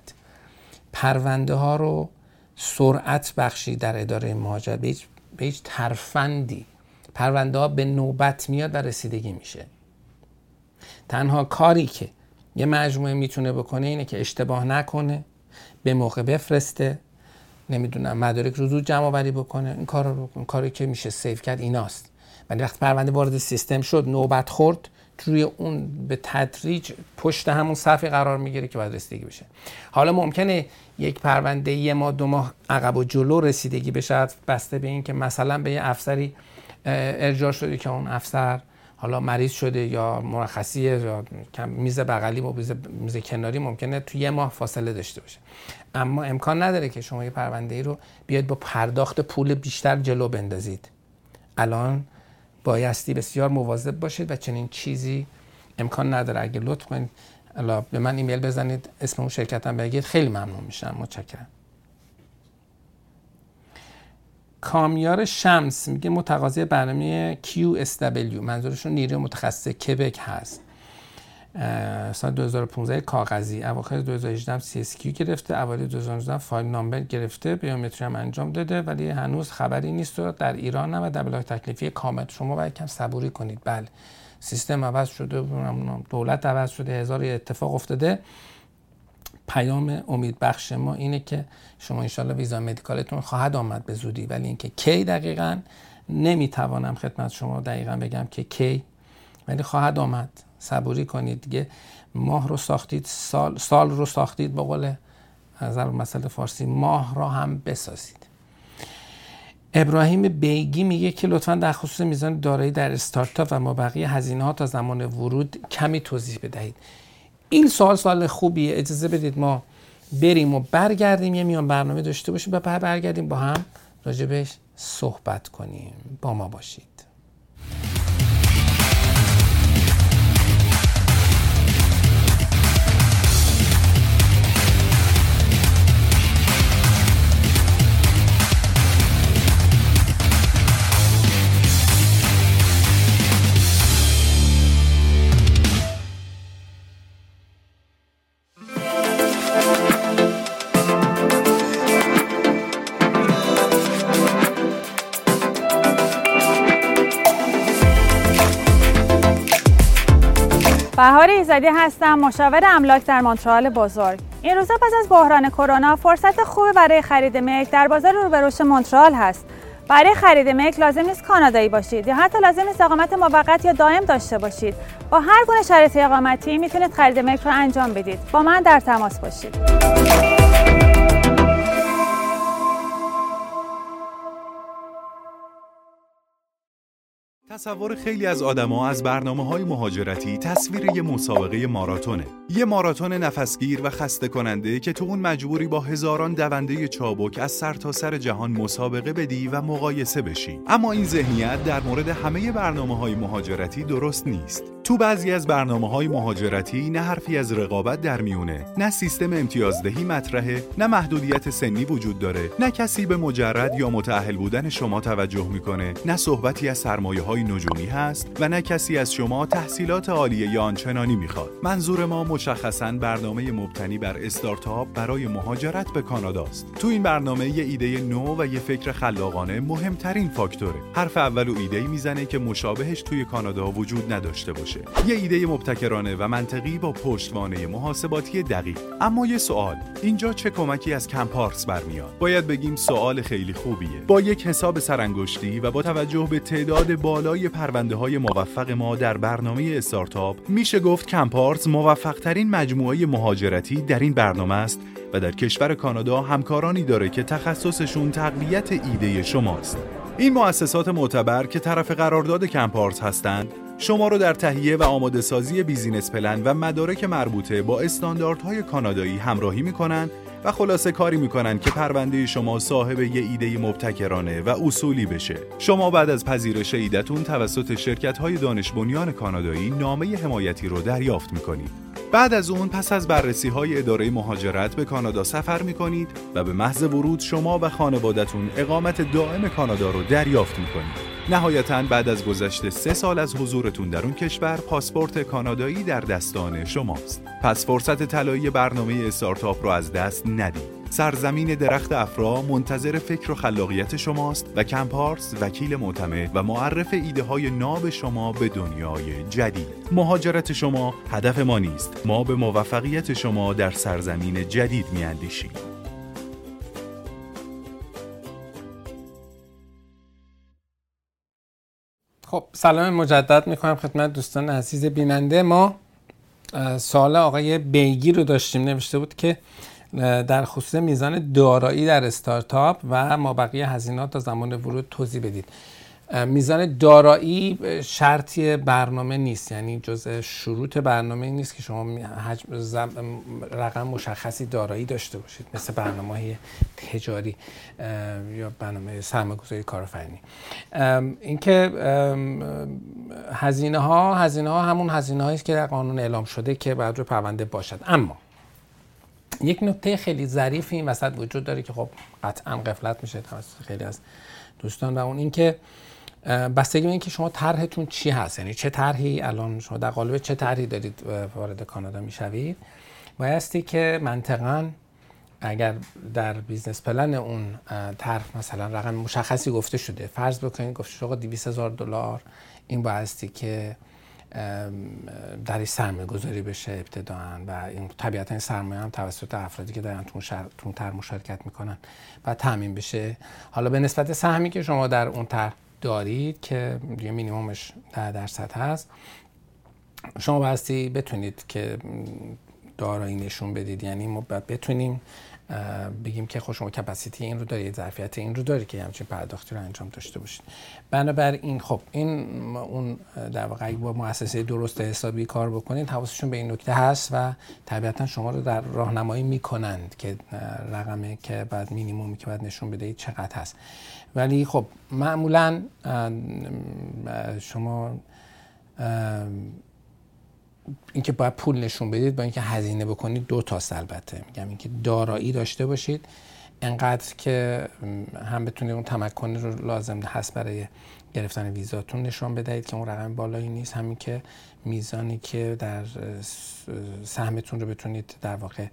پرونده ها رو سرعت بخشی در اداره مهاجرت. به هیچ ترفندی. پرونده ها به نوبت میاد و رسیدگی میشه. تنها کاری که یه مجموعه می‌تونه بکنه اینه که اشتباه نکنه به موقع بفرسته نمی‌دونم مدارک رو زود جمع آوری بکنه. این کار رو کاری که میشه سیف کرد ایناست. ولی وقتی پرونده وارد سیستم شد نوبت خورد روی اون به تدریج پشت همون صفی قرار می‌گیره که باید رسیدگی بشه. حالا ممکنه یک پرونده یه ماه دو ماه عقب و جلو رسیدگی بشه. بسته به این که مثلا به یه افسری ارجاع شده که اون افسر حالا مریض شده یا مرخصیه یا میز بغلی و میز کناری ممکنه تو یه ماه فاصله داشته باشه. اما امکان نداره که شما یه پرونده ای رو بیاید با پرداخت پول بیشتر جلو بندازید. الان بایستی بسیار مواظب باشید و چنین چیزی امکان نداره. اگه لطف کنید به من ایمیل بزنید اسم اون شرکتم بگید خیلی ممنون میشم. متشکرم. کامیار شمس میگه متقاضی برنامه QSW منظورشون نیروی متخصص کبک هست. سال 2015 کاغذی. اواخر 2018 هم CSQ گرفته اوایل 2019 فایل نامبر گرفته بیومتری هم انجام داده ولی هنوز خبری نیست و در ایران هم و در بلاک تکلیفی کامل. شما باید کم صبوری کنید. بله. سیستم عوض شده دولت عوض شده هزار اتفاق افتاده. پیام امید بخش ما اینه که شما انشالله ویزا مدیکالتون خواهد آمد به زودی ولی اینکه کی دقیقا نمی‌توانم خدمت شما دقیقا بگم که کی ولی خواهد آمد. صبوری کنید. دیگه ماه رو ساختید سال, سال رو ساختید به قول نظر مسئله فارسی ماه را هم بسازید. ابراهیم بیگی میگه که لطفا در خصوص میزان دارایی در استارتاپ و ما بقیه هزینه ها تا زمان ورود کمی توضیح بدهید. این سال سال خوبیه. اجازه بدید ما بریم و برگردیم. یه میان برنامه داشته باشیم و برگردیم با هم راجبش صحبت کنیم. با ما باشید. بهار ایزدی هستم مشاور املاک در مونترال بزرگ. این روزا پس از بحران کرونا فرصت خوبی برای خرید ملک در بازار رو رشد مونترال هست. برای خرید ملک لازم نیست کانادایی باشید یا حتی لازم نیست اقامت موقت یا دائم داشته باشید. با هر گونه شرایط اقامتی می‌تونید خرید ملک رو انجام بدید. با من در تماس باشید. تصور خیلی از آدما از برنامه های مهاجرتی تصویر یه مسابقه ماراتونه. یه ماراتون نفسگیر و خسته کننده که تو اون مجبوری با هزاران دونده چابک از سرتاسر سر جهان مسابقه بدی و مقایسه بشی. اما این ذهنیت در مورد همه برنامه های مهاجرتی درست نیست. تو بعضی از برنامه های مهاجرتی نه حرفی از رقابت در میونه نه سیستم امتیازدهی مطرحه نه محدودیت سنی وجود داره نه کسی به مجرد یا متأهل بودن شما توجه می‌کنه نه صحبتی از سرمایه های نجومی هست و نه کسی از شما تحصیلات عالیه یا آنچنانی می‌خواد. منظور ما مشخصا برنامه مبتنی بر استارتاپ برای مهاجرت به کاناداست تو این برنامه یه ایده نو و یه فکر خلاقانه مهمترین فاکتوره. حرف اول و ایده می‌زنه که مشابهش توی کانادا وجود نداشته باشه. یه ایده مبتکرانه و منطقی با پشتوانه محاسباتی دقیق. اما یه سوال اینجا چه کمکی از کمپارس برمیاد؟ باید بگیم سوال خیلی خوبیه. با یک حساب سرانگشتی و با توجه به تعداد بالای پرونده های موفق ما در برنامه استارتاپ میشه گفت کمپارس موفق ترین مجموعه مهاجرتی در این برنامه است و در کشور کانادا همکارانی داره که تخصصشون تقویت ایده شماست. این مؤسسات معتبر که طرف قرارداد کمپارس هستند شما رو در تهیه و آماده سازی بیزینس پلن و مدارک مربوطه با استانداردهای کانادایی همراهی می‌کنند و خلاصه کاری می‌کنن که پرونده شما صاحب یه ایده مبتکرانه و اصولی بشه. شما بعد از پذیرش ایدهتون توسط شرکت های دانش بنیان کانادایی نامه حمایتی رو دریافت می‌کنید. بعد از اون پس از بررسی های اداره مهاجرت به کانادا سفر می کنید و به محض ورود شما و خانوادتون اقامت دائم کانادا رو دریافت می کنید. نهایتا بعد از گذشت سه سال از حضورتون در اون کشور پاسپورت کانادایی در دستان شماست. پس فرصت طلایی برنامه استارتاپ رو از دست ندید. سرزمین درخت افرا منتظر فکر و خلاقیت شماست و کمپارس وکیل معتمد و معرف ایده های ناب شما به دنیای جدید. مهاجرت شما هدف ما نیست. ما به موفقیت شما در سرزمین جدید میاندیشیم. خب سلام مجدد می‌کنم خدمت دوستان عزیز بیننده. ما سوال آقای بیگی رو داشتیم. نوشته بود که در خصوص میزان دارایی در استارتاپ و ما بقیه هزینات تا زمان ورود توضیح بدید. میزان دارایی شرطی برنامه نیست. یعنی جز شروط برنامه نیست که شما رقم مشخصی دارایی داشته باشید مثل برنامه های تجاری یا برنامه سرمایه‌گذاری کارآفرینی. اینکه هزینه ها هزینه ها همون هزینه است که در قانون اعلام شده که بعد رو پرونده باشد. اما یک نکته خیلی ظریف این وسط وجود داره که خب قطعا قفلت میشه توسط خیلی از دوستان و اون اینکه بستگی به اینکه شما طرحتون چی هست؟ یعنی چه طرحی؟ الان شما در قالب چه طرحی دارید وارد کانادا می‌شوید؟ بایستی که منطقا اگر در business plan اون طرح مثلا رقم مشخصی گفته شده فرض بکنید گفته شده 200 هزار دلار این بایستی که در سرمایه گذاری بشه ابتداعا و این طبیعتا این سرمایه هم توسط افرادی که دارن تو اون طرح مشارکت می‌کنن و تامین بشه. حالا به نسبت سهمی که شما در اون طرح دارید که یه مینیمومش در درصد هست. شما باستی بتونید که دارایی نشون بدید. یعنی ما بتونیم بگیم که خب شما کپاسیتی این رو دارید ظرفیت این رو داری که همچین پرداختی رو انجام داشته باشید. بنابراین خب این اون در واقع با مؤسسه درست حسابی کار بکنید حواسشون به این نکته هست و طبیعتا شما رو در راهنمایی می‌کنند که رقمی که بعد مینیمومی که بعد نشون بدهید چقدر هست. ولی خب معمولا شما اینکه باید پول نشون بدید با اینکه هزینه بکنید دو تا البته میگم اینکه دارایی داشته باشید. انقدر که هم بتونید اون تمکن رو لازم هست برای گرفتن ویزاتون نشون بدهید که اون رقم بالایی نیست. همین که میزانی که در سهمتون رو بتونید در واقع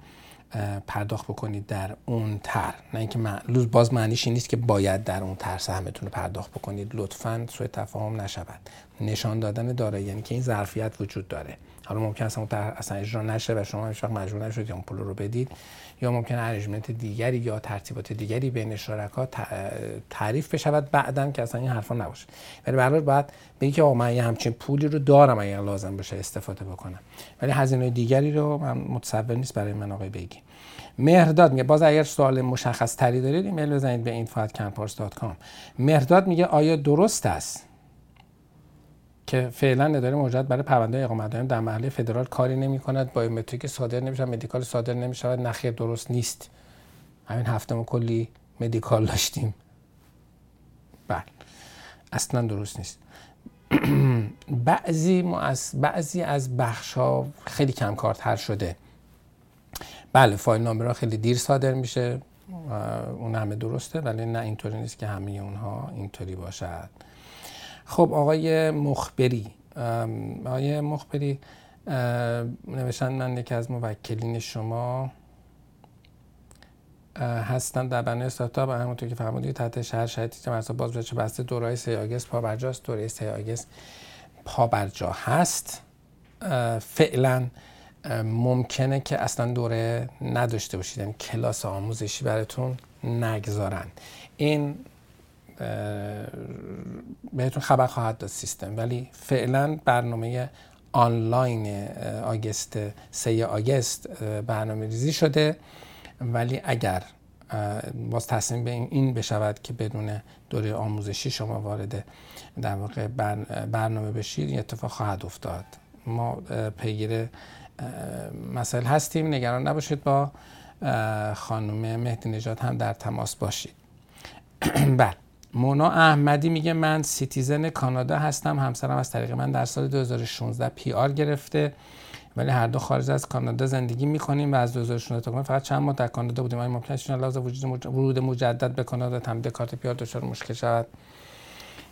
پرداخت بکنید در اون تر. نه اینکه لوز باز معنیش این نیست که باید در اون تر سهمتون رو پرداخت بکنید. لطفا سوء تفاهم نشود. نشان دادن داره یعنی که این ظرفیت وجود داره. حالا ممکن است اصلا اجرا نشه و شما هیچ مجبور نشید اون پول رو بدید یا ممکن ارنجمنت دیگری یا ترتیبات دیگری بین شرکا تعریف بشود بعدا که اصلا این حرفا نباشه. ولی برای بعد بگی که آقا من یه همچین پولی رو دارم اگر لازم باشه استفاده بکنم. ولی هزینه دیگری رو من متصور نیست برای من آقای بگی مهرداد میگه باز اگر سوال مشخص تری دارید ایمیل بزنید به info@campars.com مهرداد میگه آیا درست است که فعلا اداره مهاجرت برای پرونده اقامت دائم در مرحله فدرال کاری نمی کند biometric صادر نمیشه medical صادر نمی شود نخیر درست نیست. همین هفته ما کلی medical داشتیم. بله. اصلا درست نیست. بعضی از بعضی از بخش ها خیلی کم کارتر شده. بله file number خیلی دیر صادر میشه. اون همه درسته ولی نه اینطوری نیست که همه اونها اینطوری باشد. خب آقای مخبری آقای مخبری نوشتن من یکی از موکلین شما هستم در بنای استارتاپ. همونطور که فرمودید تحت شهر شهیدی که مرسا باز بچه بسته. دورای سی آگست پابرجاست دوره سی آگست پابرجا هست. فعلا ممکنه که اصلا دوره نداشته باشید. یعنی کلاس آموزشی براتون نگذارن. این بهتون خبر خواهد داد سیستم. ولی فعلا برنامه آنلاین آگست سه آگست برنامه ریزی شده. ولی اگر باز تصمیم به این بشود که بدون دوره آموزشی شما وارد در واقع برنامه بشید این اتفاق خواهد افتاد. ما پیگیر مسائل هستیم. نگران نباشید با خانم مهدی نجات هم در تماس باشید. بله. مونا احمدی میگه من citizen کانادا هستم همسرم از طریق من در سال 2016 PR گرفته ولی هر دو خارج از کانادا زندگی می‌کنیم و از 2016 تا فقط چند ماه در کانادا بودیم. آیا ممکن است لحاظ وجود ورود مجدد به کانادا تمدید کارت PR دچار مشکل شود.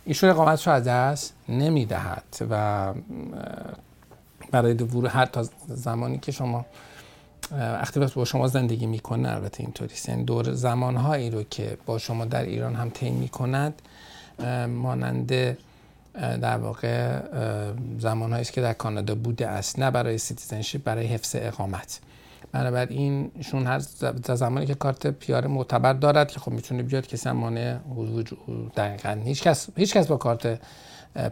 ایشون اقامتش از دست نمی‌دهد و برای ورود هر تا زمانی که شما وقتی با شما زندگی می‌کنه البته اینطوری. یعنی دور زمانهایی رو که با شما در ایران هم طی می‌کند مانند در واقع زمانهایی است که در کانادا بوده است. نه برای citizenship برای حفظ اقامت. بنابراین ایشون هر زمانی که کارت PR معتبر دارد که خب می‌تونه بیاد کسی هم مانع دقیقا هیچ کس, هیچ کس با کارت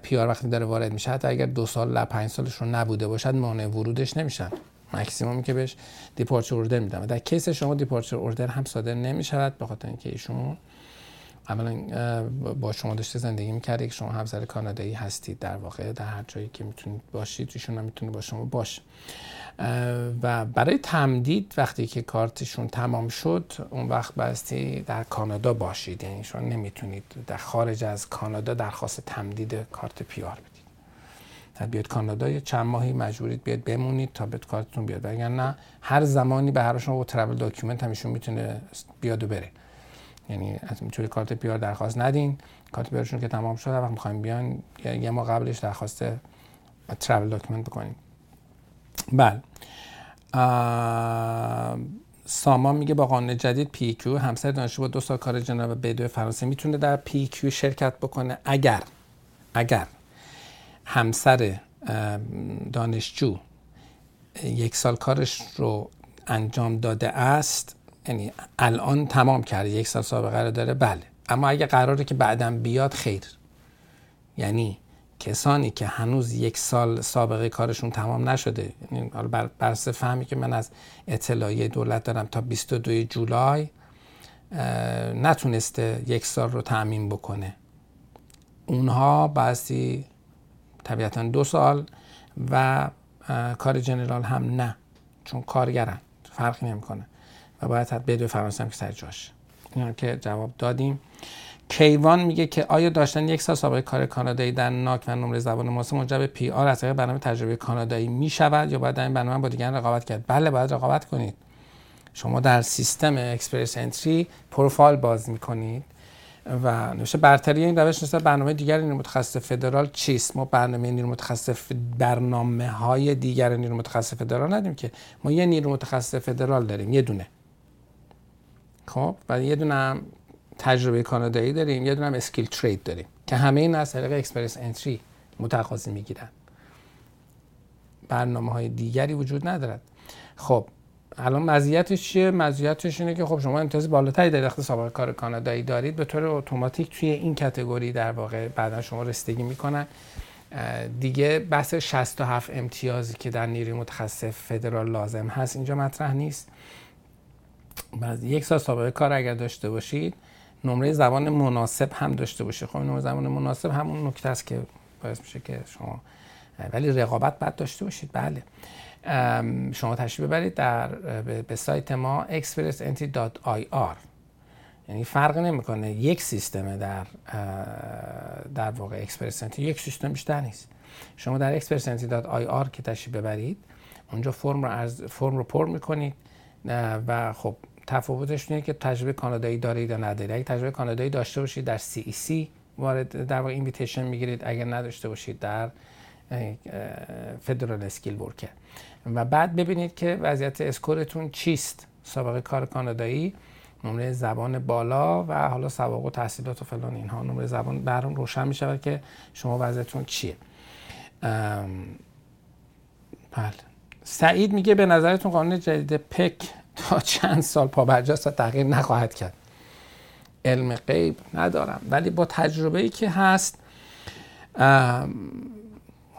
PR وقتی داره وارد میشه حتی اگر دو سال از پنج سالش رو نبوده باشد مانع ورودش نمیشن. مکسیمومی که بهش departure order میدن در case شما departure order هم صادر نمی‌شود به خاطر اینکه ایشون اولا با شما داشته زندگی می‌کرده که شما همسر کانادایی هستید در واقع در هر جایی که می‌تونید باشید ایشون هم می‌تونه با شما باشه. و برای تمدید وقتی که کارتشون تمام شد اون وقت باستی در کانادا باشید. یعنی شما نمی‌تونید در خارج از کانادا درخواست تمدید کارت PR بدید. تا بیاد کانادا یه چند ماهی مجبورید بیاد بمونید تا به کارتتون بیاد. نه هر زمانی به هر شما با ترافل داکیومنت همیشون می‌تونه بیاد و بره. یعنی از می‌تونه کارت پیار درخواست ندین. کارت پیارشون که تمام شد وقت می‌خوایم بیان یه ما قبلش درخواست ترافل داکیومنت بکنیم بله. سامان میگه با قانون جدید پی کیو همسر دانشجو با دو سال کار جناب بدو فرانسه می‌تونه در پی کیو شرکت بکنه. اگر اگر همسر دانشجو یک سال کارش رو انجام داده است. یعنی الان تمام کرده یک سال سابقه رو داره. بله. اما اگه قراره که بعدم بیاد خیر. یعنی کسانی که هنوز یک سال سابقه کارشون تمام نشده یعنی بر برس فهمی که من از اطلاعیه دولت دارم تا 22 جولای نتونسته یک سال رو تعمین بکنه. اونها بعضی طبیعتا دو سال و کار جنرال هم نه چون کارگرن فرقی نمی‌کنه. و باید بدو فرانسه هم که سر جاش. اینا که جواب دادیم. کیوان میگه که آیا داشتن یک سال سابقه کار کانادایی در ناک و نمره زبان ماسه منجر به پی آر از برنامه تجربه کانادایی می شود یا باید این برنامه با دیگران رقابت کرد؟ بله باید رقابت کنید. شما در سیستم Express Entry پروفایل باز می‌کنید. و نوشته برتری این روش نسبت برنامه دیگر نیرو متخصص فدرال چیست؟ ما برنامه نیرو متخصص برنامه های دیگر نیرو متخصص فدرال ندیم که. ما یه نیرو متخصص فدرال داریم یه دونه. خب و یه دونه هم تجربه کانادایی داریم یه دونه هم skilled trade داریم که همه این از طریق Express Entry متقاضی می‌گیرن. برنامه های دیگری وجود ندارد. خب الان مزیتش چیه؟ مزیتش اینه که خب شما امتیاز بالاتری در وقتی سابقه کار کانادایی دارید به طور اتوماتیک توی این کتگوری در واقع بعدا شما رسیدگی می‌کنن. دیگه بحث 67 امتیازی که در نیروی متخصص فدرال لازم هست اینجا مطرح نیست. بعد یک سال سابقه کار اگر داشته باشید نمره زبان مناسب هم داشته باشید. خب نمره زبان مناسب همون نکته است که باعث میشه که شما ولی رقابت بعد داشته باشید. بله. شما تشریف ببرید در به سایت ما expressentry.ir یعنی فرق نمی‌کنه یک سیستم در در واقع Express Entry یک سیستم بیشتر نیست. شما در expressentry.ir که تشریف ببرید اونجا فرم رو از فرم رو پر می‌کنید و خب تفاوتش اینه که تجربه کانادایی دارید یا ندارید. اگه تجربه کانادایی داشته باشید در CEC وارد در واقع invitation می‌گیرید. اگر نداشته باشید در Federal Skilled Worker و بعد ببینید که وضعیت score تون چیست. سابقه کار کانادایی نمره زبان بالا و حالا سوابق و تحصیلات و فلان اینها. نمره زبان برام روشن می شود که شما وضعیتون چیه. بله. سعید میگه به نظرتون قانون جدید PEQ تا چند سال پابرجاست و تغییر نخواهد کرد؟ علم غیب ندارم. ولی با تجربه ای که هست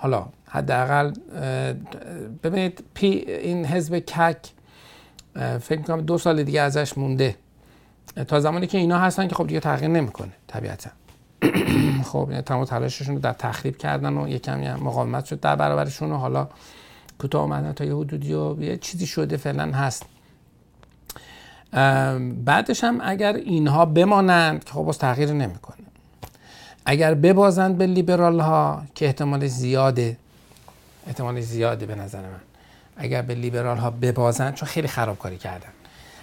حالا حداقل ببینید پی این حزب کک فکر می‌کنم دو سال دیگه ازش مونده. تا زمانی که اینا هستن که خب دیگه تغییر نمی‌کنه طبیعتا. خب یعنی تمام تلاششون رو در تخریب کردن و یکم مقاومت شد در برابرشون و حالا کوتاه اومدن تا یه حدودی و یه چیزی شده فعلا هست. بعدش هم اگر اینها بمانند که خب باز تغییر نمی‌کنه. اگر ببازند به لیبرال ها که احتمال زیاده احتمال زیاده به نظر من. اگر به لیبرال ها ببازند چون خیلی خرابکاری کردن.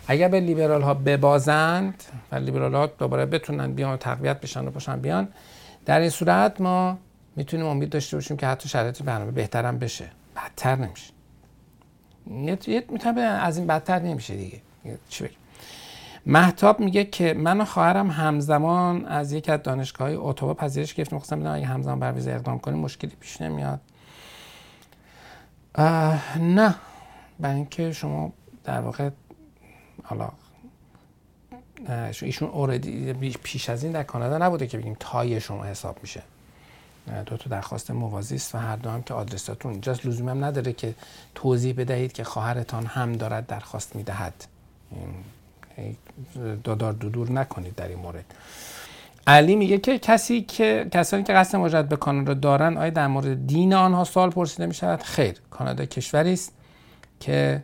اگر به لیبرال ها ببازند و لیبرال ها دوباره بتونن بیان و تقویت بشن و باشن بیان در این صورت ما می‌تونیم امید داشته باشیم که حتی شرایط برنامه بهترم بشه. بدتر نمیشه. می‌تونه از این بدتر نمیشه دیگه. چی بگیم؟ محتاب میگه که من و خواهرم همزمان از یک از دانشگاه های اتوبا پذیرش گرفتیم. خواستم بدونم اگه همزمان بر ویزا اقدام کنیم مشکلی پیش نمیاد. نه. برای اینکه شما در واقع حالا ایشون اوردی پیش از این در کانادا نبوده که بگیم تای شما حساب میشه. دو تا درخواست موازی است و هر دو هم که آدرساتون اینجاست. لزومی هم نداره که توضیح بدهید که خواهرتان هم دارد درخواست می‌دهد. دادار دودور نکنید در این مورد. علی میگه که کسی که کسانی که قصد مهاجرت به کانادا دارن آیا در مورد دین آنها سوال پرسیده می خیر کانادا کشوری است که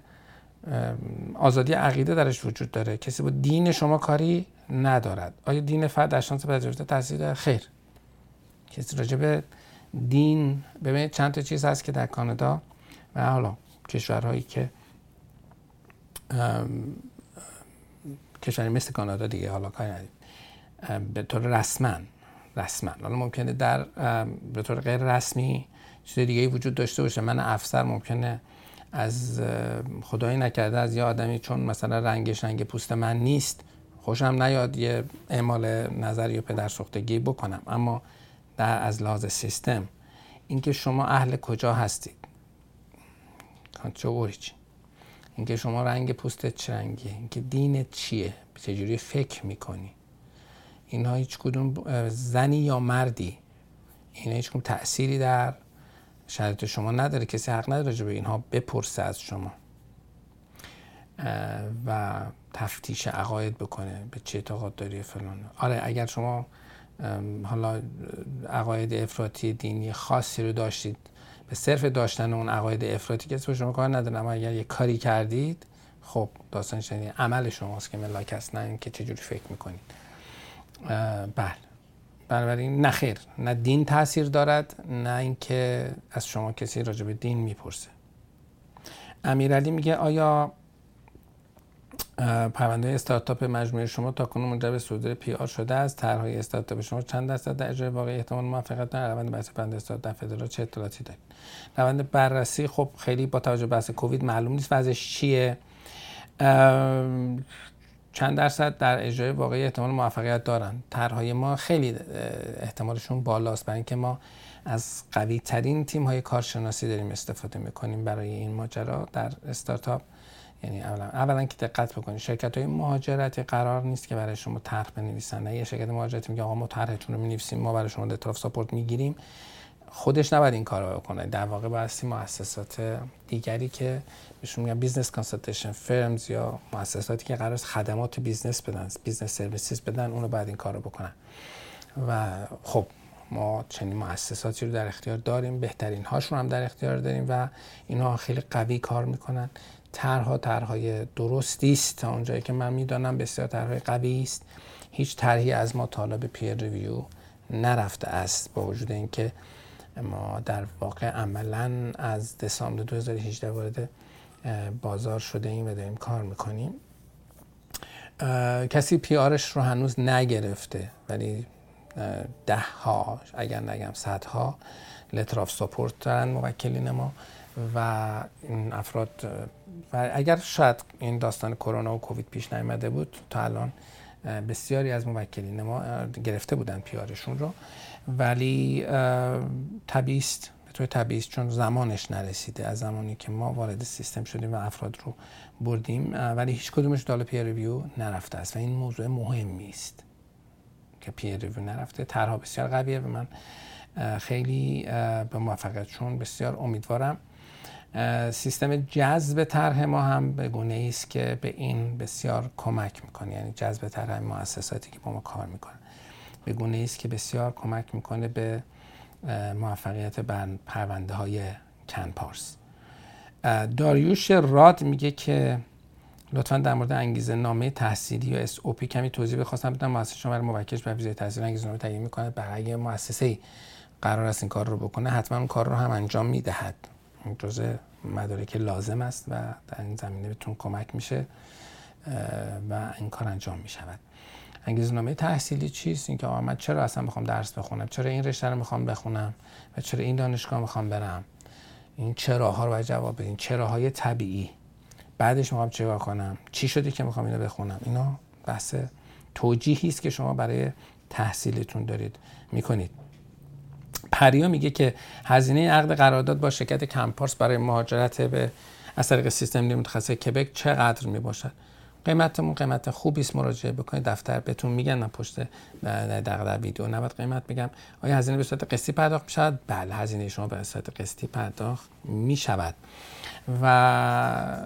آزادی عقیده درش وجود داره. کسی با دین شما کاری ندارد. آیا دین فرد در شانس پذیرفته تاثیر داره خیر. کسی راجع به دین ببینید چند تا چیز هست که در کانادا و حالا کشورهایی که کشوری مثل کانادا دیگه حالا کاری ندید به طور رسما رسما. حالا ممکنه در به طور غیر رسمی چیز دیگه وجود داشته باشه. من افسر ممکنه از خدایی نکرده از یه آدمی چون مثلا رنگش رنگ پوست من نیست خوشم نیاد یه اعمال نظر یا پدر سختگی بکنم. اما در از لحاظ سیستم اینکه شما اهل کجا هستید؟ چه اوریجین اینکه شما رنگ پوستت چه رنگیه اینکه دینت چیه چجوری فکر می‌کنی؟ اینها هیچ کدوم زنی یا مردی. اینا هیچ کدوم تأثیری در شرایط شما نداره کسی حق نداره به اینها بپرسه از شما. و تفتیش عقاید بکنه به چه اعتقاد داری فلان. آره اگر شما حالا عقاید افراطی دینی خاصی رو داشتید به صرف داشتن اون عقاید افراطی به شما کار نداره اما اگر یه کاری کردید خب داستان شدید عمل شماست که ملاک است نه اینکه چجوری فکر می‌کنید. بله. بنابراین نه خیر نه دین تاثیر دارد نه اینکه از شما کسی راجع به دین می‌پرسه. امیرعلی میگه آیا پرونده استارتاپ مجموعه شما تا کنون منجر به صدور پی آر شده است. طرحهای استارتاپ شما چند درصد در اجرای واقعی احتمال موفقیت دارد روند بحث پرونده استارتاپ در فدرال چه اطلاعاتی دارید؟ روند بررسی خب خیلی با توجه به بحث کووید معلوم نیست وضعش چیه. چند درصد در اجرای واقعی احتمال موفقیت دارن طرحهای ما خیلی احتمالشون بالاست. برای اینکه ما از قوی ترین تیم های کارشناسی داریم استفاده می‌کنیم برای این ماجرا در استارتاپ. یعنی اولا اولا که دقت بکنید شرکت های مهاجرتی قرار نیست که برای شما طرح بنویسن. نه یه شرکت مهاجرتی میگه آقا ما طرحتون رو می‌نویسیم ما برای شما letter support می‌گیریم. خودش نباید این کار رو بکنه. در واقع بایستی مؤسسات دیگری که بهشون میگن business consultation firms یا مؤسساتی که قرار خدمات business بدن business services بدن اونو بعد این کار رو بکنن. و خب ما چنین مؤسساتی رو در اختیار داریم بهترین هاشون هم در اختیار داریم و اینها خیلی قوی کار می‌کنن. طرحها طرحهای درستی است. تا اونجایی که من می‌دانم بسیار طرحهای قوی است. هیچ طرحی از ما طالب پیر ریویو نرفته است. با وجود اینکه ما در واقع عملا از دسامبر 2018 وارد بازار شده ایم و داریم کار می‌کنیم. کسی PR ش رو هنوز نگرفته ولی ده ها اگر نگم صدها letter of support دارن موکلین ما. و این افراد و اگر شاید این داستان کرونا و کووید پیش نیامده بود تا الان بسیاری از موکلین ما گرفته بودن PR شون رو. ولی طبیعی است به طور طبیعی چون زمانش نرسیده از زمانی که ما وارد سیستم شدیم و افراد رو بردیم ولی هیچ کدومش دال peer review نرفته است و این موضوع مهمی است که peer review نرفته. طرح بسیار قویه و من خیلی به موفقیتشون بسیار امیدوارم. سیستم جذب طرح ما هم به گونه است که به این بسیار کمک می‌کنه. یعنی جذب طرح مؤسساتی که با ما کار می‌کنن. به گونه است که بسیار کمک می‌کنه به موفقیت پرونده های کنپارس داریوش راد میگه که لطفا در مورد انگیزه نامه تحصیلی یا اس کمی توضیح بخواستم. بدم مؤسسه شما برای موکلش بر ویزای تحصیل انگیزه نامه تعیین می‌کنه. برای مؤسسه قرار است این کار رو بکنه حتما اون کار رو هم انجام می‌دهد. جزء مدارک لازم است و در این زمینه بهتون کمک میشه و این کار انجام می‌شود. انگیزنامه تحصیلی چیست؟ اینکه آقا من چرا اصلا می‌خوام درس بخونم؟ چرا این رشته رو می‌خوام بخونم؟ و چرا این دانشگاه می‌خوام برم؟ این چراها رو باید جواب بدین؟ چراهای طبیعی؟ بعدش می‌خوام چیکار کنم؟ چی شده که می‌خوام اینو بخونم؟ اینا بحث توجیهی است که شما برای تحصیلتون دارید می‌کنید. پریا میگه که هزینه عقد قرارداد با شرکت کمپارس برای مهاجرت به از طریق سیستم نیمه متخصص کبک چقدر می‌باشد؟ قیمتمون قیمت خوبی است مراجعه بکنید دفتر بهتون میگن من پشت در ویدیو نباید قیمت بگم آیا هزینه به صورت قسطی پرداخت می‌شود؟ بله هزینه شما به صورت قسطی پرداخت می‌شود. و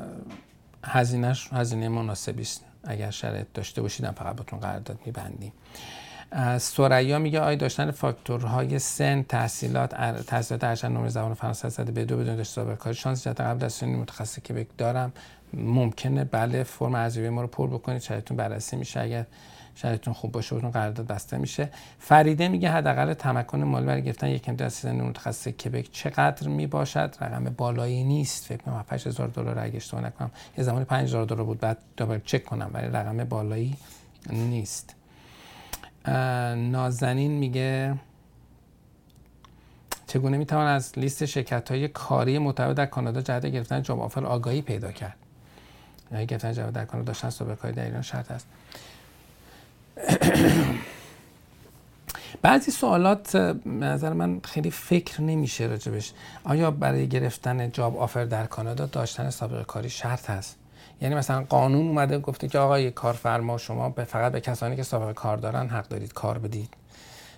هزینهش هزینه مناسبی است. اگر شرط داشته باشید فقط بهتون قرارداد میبندیم. سریا میگه آیا داشتن فاکتورهای سن تحصیلات تحصیلات ارشد نمره زبان فرانسه زده به دو بدون داشته سابقه کاری شانس جهت قبل از سن متخصص که دارم. ممکنه بله فرم ارزیابی ما رو پر بکنید شرایطتون بررسی میشه. اگر شرایطتون خوب باشه بهتون قرارداد بسته میشه. فریده میگه حداقل تمکن مالی برای گرفتن یک امتیاز سیستم متخصص کبک چقدر می‌باشد؟ رقم بالایی نیست. فکر کنم 5000 دلار اگه اشتباه نکنم یه زمانی 5000 دلار بود. بعد دوباره چک کنم ولی رقم بالایی نیست. نازنین میگه چگونه می‌توان از لیست شرکت های کاری معتبر در کانادا جهت گرفتن جاب آفر آگاهی پیدا کرد؟ یعنی گرفتن جاب در کانادا داشتن سابقه کاری در ایران شرط است. بعضی سوالات نظر من خیلی فکر نمیشه راجبش. آیا برای گرفتن جاب آفر در کانادا داشتن سابقه کاری شرط هست؟ یعنی مثلا قانون اومده گفته که آقای کارفرما شما به فقط به کسانی که سابقه کار دارن حق دارید کار بدید.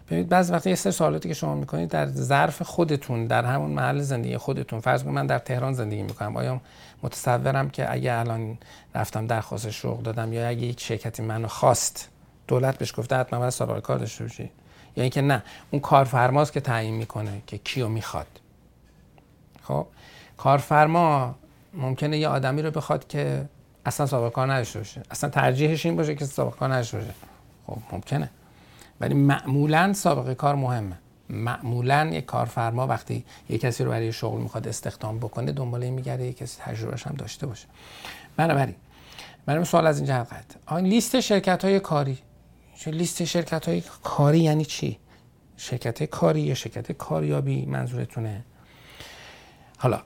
ببینید بعضی وقتی یه سری سوالاتی که شما می‌کنید در ظرف خودتون در همون محل زندگی خودتون. فرض من در تهران زندگی می‌کنم. آیا متصورم که اگه الان رفتم درخواست شغل دادم یا اگه یک شرکتی منو خواست دولت بهش گفته حتما باید سابقه کار داشته باشی؟ یا یعنی اینکه نه اون کارفرماست که تعیین می‌کنه که کیو می‌خواد. خب؟ کارفرما ممکنه یه آدمی رو بخواد که اصلا سابقه کار نداشته باشه. اصلا ترجیحش این باشه که سابقه کار نداشته باشه. خب ممکنه. ولی معمولا سابقه کار مهمه. معمولا یک کارفرما وقتی یک کسی رو برای شغل می‌خواد استخدام بکنه دنبال این میگرده یک کسی تجربهش هم داشته باشه. بنابراین من سوال از این جهت آن لیست شرکت های کاری لیست شرکت های کاری یعنی چی؟ شرکت کاری یا شرکت کاریابی منظورتونه؟ حالا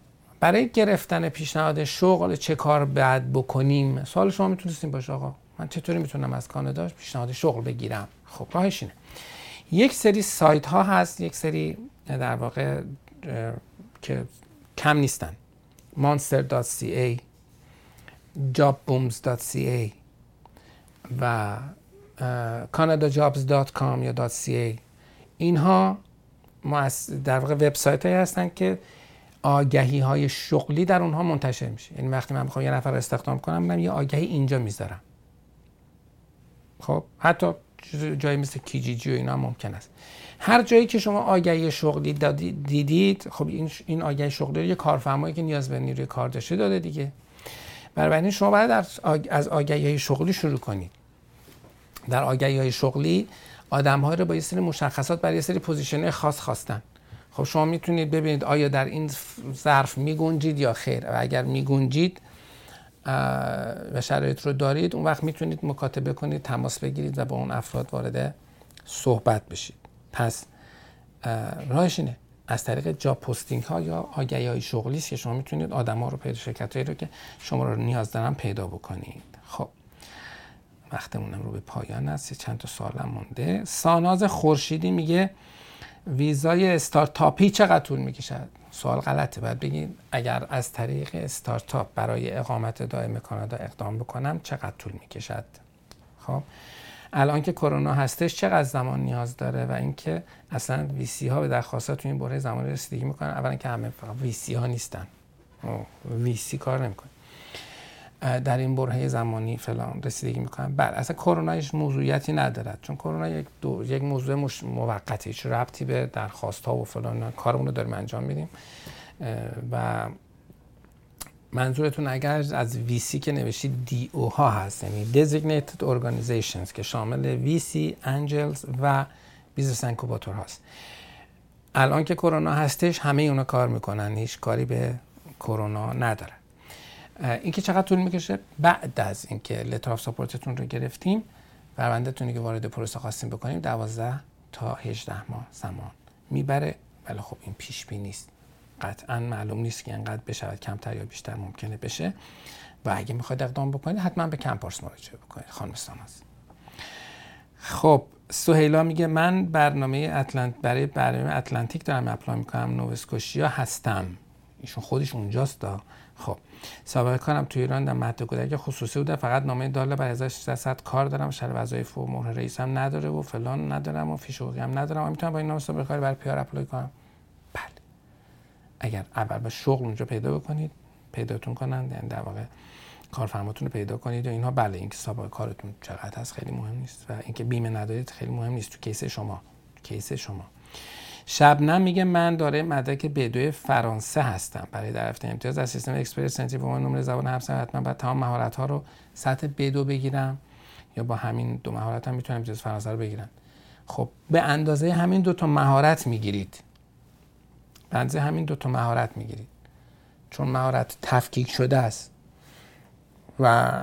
برای گرفتن پیشنهاد شغل چه کار بعد بکنیم؟ سوال شما می‌تونستیم باشه آقا. من چطوری می‌تونم از کانادا پیشنهاد شغل بگیرم؟ خب راهش اینه. یک سری سایت ها هست یک سری در واقع که کم نیستن. monster.ca jobbooms.ca و canadajobs.com یا .ca اینها در واقع وبسایت هایی هستن که آگهی های شغلی در اونها منتشر میشه. یعنی وقتی من می‌خوام یه نفر استخدام کنم من یه آگهی اینجا می‌ذارم. خب حتی جایی مثل کیجیجی و اینا ممکن است. هر جایی که شما آگهی شغلی دیدید خب این این آگهی شغلی رو یه کارفرمایی که نیاز به نیروی کار داشته داده دیگه. بنابراین شما باید از آگهی های شغلی شروع کنید. در آگهی های شغلی آدم های رو با یه سری مشخصات برای یه سری position خاص خواستن. خب شما می‌تونید ببینید آیا در این ظرف میگنجید یا خیر. و اگر میگنجید و شرایط رو دارید اون وقت می‌تونید مکاتبه کنید تماس بگیرید و با اون افراد وارد صحبت بشید. پس راهش اینه. از طریق job posting ها یا آگهی های شغلی که شما می‌تونید آدم ها رو پیدا شرکت هایی رو که شما رو نیاز دارن پیدا بکنید. خب. وقتمونم رو به پایان است چند تا سوالم مونده. ساناز خورشیدی میگه ویزای استارتاپی چقدر طول می‌کشد؟ سوال غلطه. باید بگید اگر از طریق استارتاپ برای اقامت دائم کانادا اقدام بکنم چقدر طول می‌کشد؟ خب. الان که کرونا هستش چقدر زمان نیاز داره و اینکه اصلا ویسی ها به درخواستات تو این بره زمان رسیدگی می‌کنن؟ اولا که همه فقط ویسی ها نیستن ویسی کار نمی‌کنه. در این برهه زمانی فلان رسیدگی می‌کنن بله اصلا کرونا هیچ موضوعیتی ندارد. چون کرونا یک دو یک موضوع مش... موقتی هیچ ربطی به درخواست ها و فلان کارمون رو داریم انجام میدیم. و منظورتون اگر از VC که نوشتید DO ها هست یعنی Designated Organizations که شامل VC, Angels و business incubator هست. الان که کرونا هستش همه اونا کار می‌کنن. هیچ کاری به کرونا نداره اینکه چقدر طول می‌کشه؟ بعد از اینکه letter of support تون رو گرفتیم پروندهتون که وارد پروسه خواستیم بکنیم 12 تا 18 ماه زمان می‌بره. ولی خب این پیش بینی نیست. قطعا معلوم نیست که انقدر بشود کمتر یا بیشتر ممکنه بشه. و اگه می‌خواید اقدام بکنید حتما به کنپارس مراجعه بکنید خانم ساناز. خب سهیلا میگه من برنامه اتلانت برای برنامه اتلانتیک دارم apply می‌کنم نووسکوشیا هستم. ایشون خودش اونجاست دا خب سابقه کارم توی ایران در مهد کودک خصوصی بوده فقط نامه دال بر 1600 کار دارم شرح وظایف و مهر رئیسم نداره و فلان ندارم و فیش هم ندارم و می‌تونم با این نامه سابقه کاری برای PR apply کنم. بله. اگر اول به شغل اونجا پیدا بکنید پیداتون کنند یعنی در واقع کارفرماتون رو پیدا کنید و اینها. بله اینکه سابقه کارتون چقدر هست خیلی مهم نیست و اینکه بیمه ندارید خیلی مهم نیست تو case شما. case شما. شبنم میگه من دارای مدرک B2 ی فرانسه هستم. برای دریافت امتیاز از سیستم Express Entry و نمره زبان هفت حتما باید تمام مهارت ها رو سطح B2 بگیرم یا با همین دو مهارت هم می‌تونم امتیاز فرانسه رو بگیرم. خب به اندازه همین دو تا مهارت می‌گیرید. به اندازه همین دو تا مهارت می‌گیرید. چون مهارت تفکیک شده است و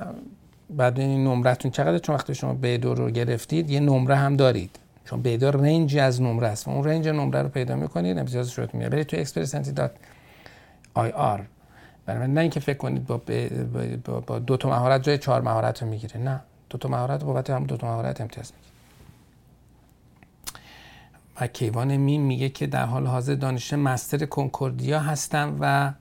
بعد این نمرتون چقدر چون وقتی شما B2 رو گرفتید یه نمره هم دارید. چون B2 range ی از نمره است. و اون range نمره رو پیدا می‌کنید امتیازش رو میاد برید تو expressentry.ir برای نه اینکه فکر کنید با, با, با دو تا مهارت جای چهار مهارت رو می‌گیره. نه. دو تا مهارت بابت هم دو تا مهارت امتیاز می‌گیره. و کیوان میم میگه که در حال حاضر دانشجو master کنکوردیا هستم و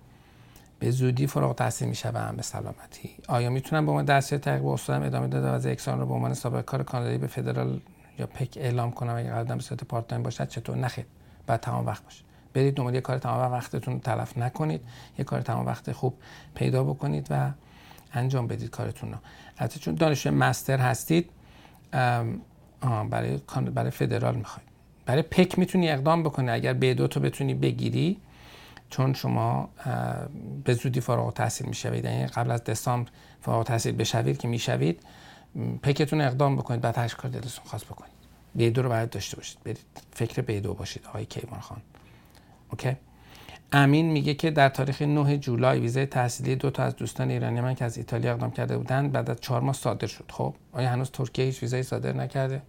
به زودی فارغ التحصیل می‌شوم. به سلامتی. آیا می‌تونم با من درسی تحقیق استادم ادامه داده و از اکسان رو به عنوان سابقه کار کانادایی به فدرال یا کبک اعلام کنم اگر قدم به صورت part time باشد چطور؟ نخیر باید تمام وقت باشه. برید دنبال یه کار تمام وقتتون تلف نکنید. یه کار تمام وقت خوب پیدا بکنید و انجام بدید کارتون رو. البته چون دانشجو مستر هستید برای برای فدرال می‌خواید. برای پک می‌تونی اقدام بکنی. اگر به دو تو بتونی بگیری چون شما به زودی فارغ التحصیل می‌شوید. یعنی قبل از دسامبر فارغ التحصیل بشوید که می‌شوید پکتون اقدام بکنید. بعد هشت کار دلتون خواست بکنید. بیدو رو باید داشته باشید. برید. فکر بیدو باشید آقای کیوان خان. اوکی؟ امین میگه که در تاریخ 9 جولای ویزای تحصیلی دو تا از دوستان ایرانی من که از ایتالیا اقدام کرده بودند بعد از چهار ماه صادر شد. خب آیا هنوز ترکیه هیچ ویزایی صادر نکرده؟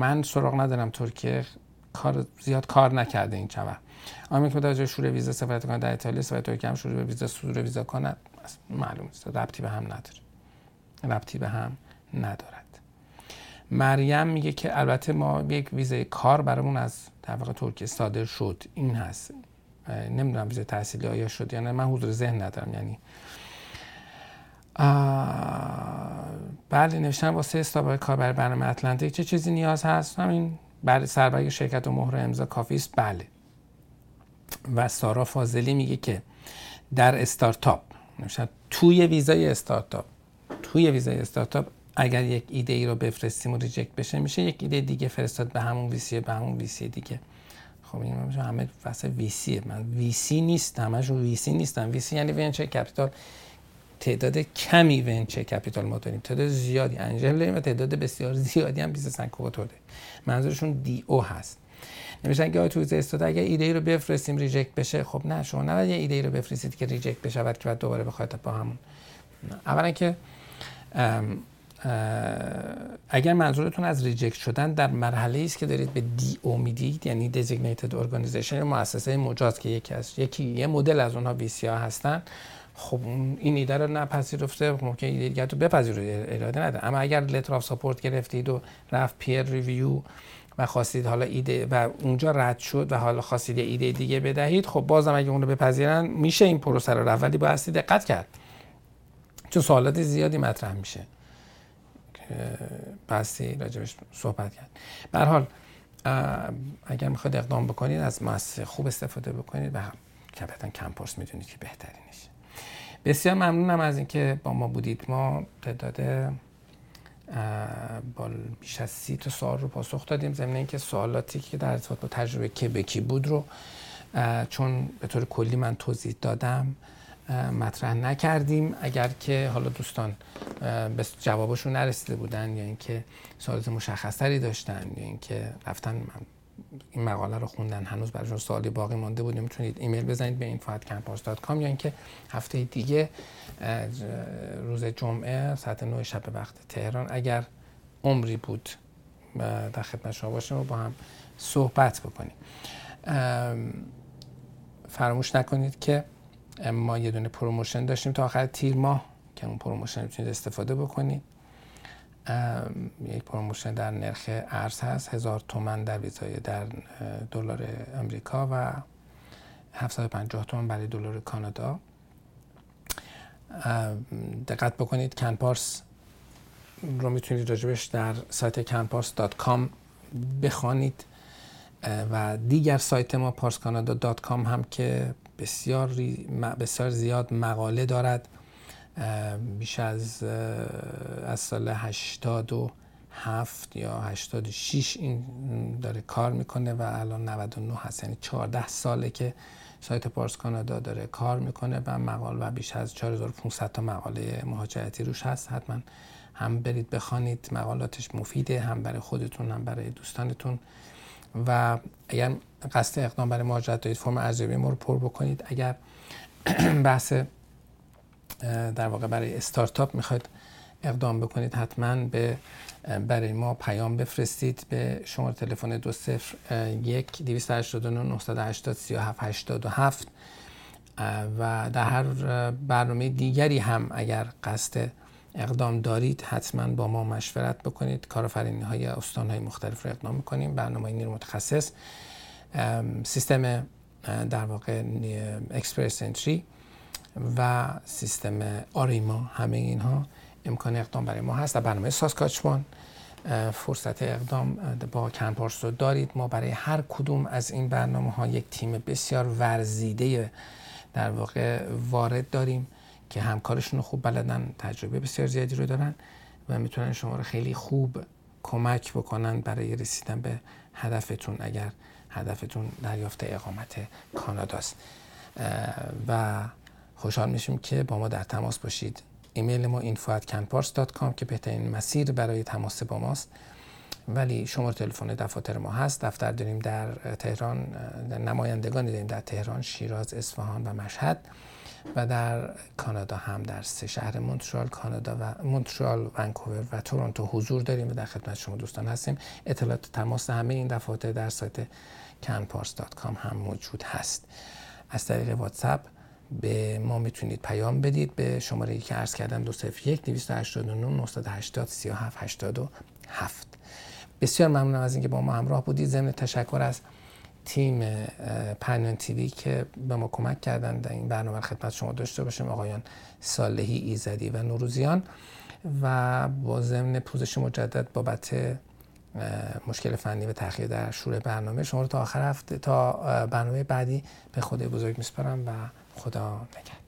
من سراغ ندارم. ترکیه کار زیاد کار نکرده این چند وقت در شروع ویزا سفارت کنه در ایتالیا سفارت ترکیه هم شروع به ویزا صدور ویزا کنه معلوم است ربطی به هم نداره. ربطی به هم ندارد مریم میگه که البته ما یک ویزه کار برامون از واقع ترکیه صادر شد. این هست. نمی‌دونم ویزه تحصیلی آیا شد یا نه. من حضور ذهن ندارم یعنی. بله نوشتن واسه سابقه کار برای برنامه اتلانتیک چه چیزی نیاز هست؟ همین بله سربرگ شرکت و مهر امضا کافی است. بله. و سارا فاضلی میگه که در استارتاپ نوشتن توی ویزای استارتاپ توی ویزای استارتاپ اگر یک ایده ای رو بفرستیم و reject بشه میشه یک ایده دیگه فرستاد به همون ویسی به همون ویسی دیگه. خب این همه واسه VC ه من VC نیست همشون VC نیستم VC یعنی venture capital. تعداد کمی venture capital ما داریم. تعداد زیادی. angel داریم و تعداد بسیار زیادی هم business incubator داریم. منظورشون DO هست. نمیشن که تو استارتاپ اگر ایده ای رو بفرستیم reject بشه خب نه شما نباید یه ایده ای رو بفرستید که reject بشه که بعد دوباره بخواید با همون. اولا که اگر منظورتون از reject شدن در مرحله است که دارید به DO می‌دید یعنی designated organization یا مؤسسه مجاز که یکی از یکی یه مدل از اونها VC هستن خب این ایده رو نپذیرفته ممکن ایده دیگه تو بپذیرید اراده نداره اما اگر letter of support گرفتید و رفت peer review و خواستید حالا ایده و اونجا رد شد و حالا خواستید ایده دیگه بدهید خب بازم اگه اون رو بپذیرن میشه این پروسه رو ولی بایستی دقت کرد. چون سوالات زیادی مطرح میشه. بستی راجبش صحبت کرد. به حال اگر می‌خواید اقدام بکنید از مؤسسه خوب استفاده بکنید و کپیتان کمپورس می‌دونید که بهترینش. بسیار ممنونم از اینکه با ما بودید. ما تعداد با بیش از سی تا سوال رو پاسخ دادیم. ضمن اینکه سوالاتی که در ارتباط با تجربه کبکی بود رو چون به طور کلی من توضیح دادم مطرح نکردیم. اگر که حالا دوستان به جوابشون نرسیده بودن یا اینکه سوالات مشخصتری داشتن یا اینکه رفتن این مقاله رو خوندن هنوز براشون سوالی باقی مانده بود می‌تونید ایمیل بزنید به info@campus.com یا اینکه هفته دیگه روز جمعه ساعت 9 شب وقت تهران اگر عمری بود در خدمت شما باشیم و با هم صحبت بکنیم. فراموش نکنید که ما یه دونه promotion داشتیم تا آخر تیر ماه که اون promotion می‌تونید استفاده بکنید. یک promotion در نرخ ارز هست هزار تومن در ویزای در دلار امریکا و 750 تومن برای دلار کانادا. دقت بکنید کنپارس رو می‌تونید راجبش در سایت canpars.com بخوانید. و دیگر سایت ما پارسکانادا.com هم که بسیار, بسیار زیاد مقاله دارد. بیش از از سال 87 یا 86 این داره کار می‌کنه و الان 99 هست. یعنی 14 ساله که سایت پارس کانادا داره کار می‌کنه و مقال و بیش از 4500 تا مقاله مهاجرتی روش هست. حتما هم برید بخوانید. مقالاتش مفیده هم برای خودتون هم برای دوستانتون. و اگر قصد اقدام برای مهاجرت دارید فرم ارزیابی ما رو پر بکنید. اگر بحث در واقع برای استارتاپ می‌خواید اقدام بکنید حتما به برای ما پیام بفرستید به شماره تلفن 201 289 980 3787 و در هر برنامه دیگری هم اگر قصد اقدام دارید حتما با ما مشورت بکنید. کارآفرینی های استان های مختلف رو اقدام می‌کنیم. برنامه نیرو متخصص سیستم در واقع اکسپرس انتری و سیستم آریما. همه اینها امکان اقدام برای ما هست. در برنامه ساسکاچوان فرصت اقدام با کمپارس رو دارید. ما برای هر کدوم از این برنامه ها یک تیم بسیار ورزیده در واقع وارد داریم که همکارشون رو خوب بلدن تجربه بسیار زیادی رو دارن و می‌تونن شما رو خیلی خوب کمک بکنن برای رسیدن به هدفتون. اگر هدفتون دریافت اقامت کاناداست. و خوشحال میشیم که با ما در تماس باشید. ایمیل ما info@canpars.com که بهترین مسیر برای تماس با ماست. ولی شماره تلفن دفاتر ما هست. دفتر داریم در تهران در نمایندگانی داریم در تهران شیراز اصفهان و مشهد. و در کانادا هم در سه شهر مونترال کانادا و مونترال ونکوور و تورنتو حضور داریم و در خدمت شما دوستان هستیم. اطلاعات تماس همه این دفاتر در سایت canpars.com هم موجود هست. از طریق واتساپ به ما می‌تونید پیام بدید. به شماره که عرض کردم 201 289 980 37 87 بسیار ممنونم از اینکه با ما همراه بودید. ضمن تشکر از تیم پنیون تیوی که به ما کمک کردن در این برنامه خدمت شما داشته باشیم. آقایان صالحی ایزدی و نوروزیان. و با ضمن پوزش مجدد بابت مشکل فنی و تاخیر در شروع برنامه. شما رو تا آخر هفته تا برنامه بعدی به خدای بزرگ میسپارم و خدا نگهدار.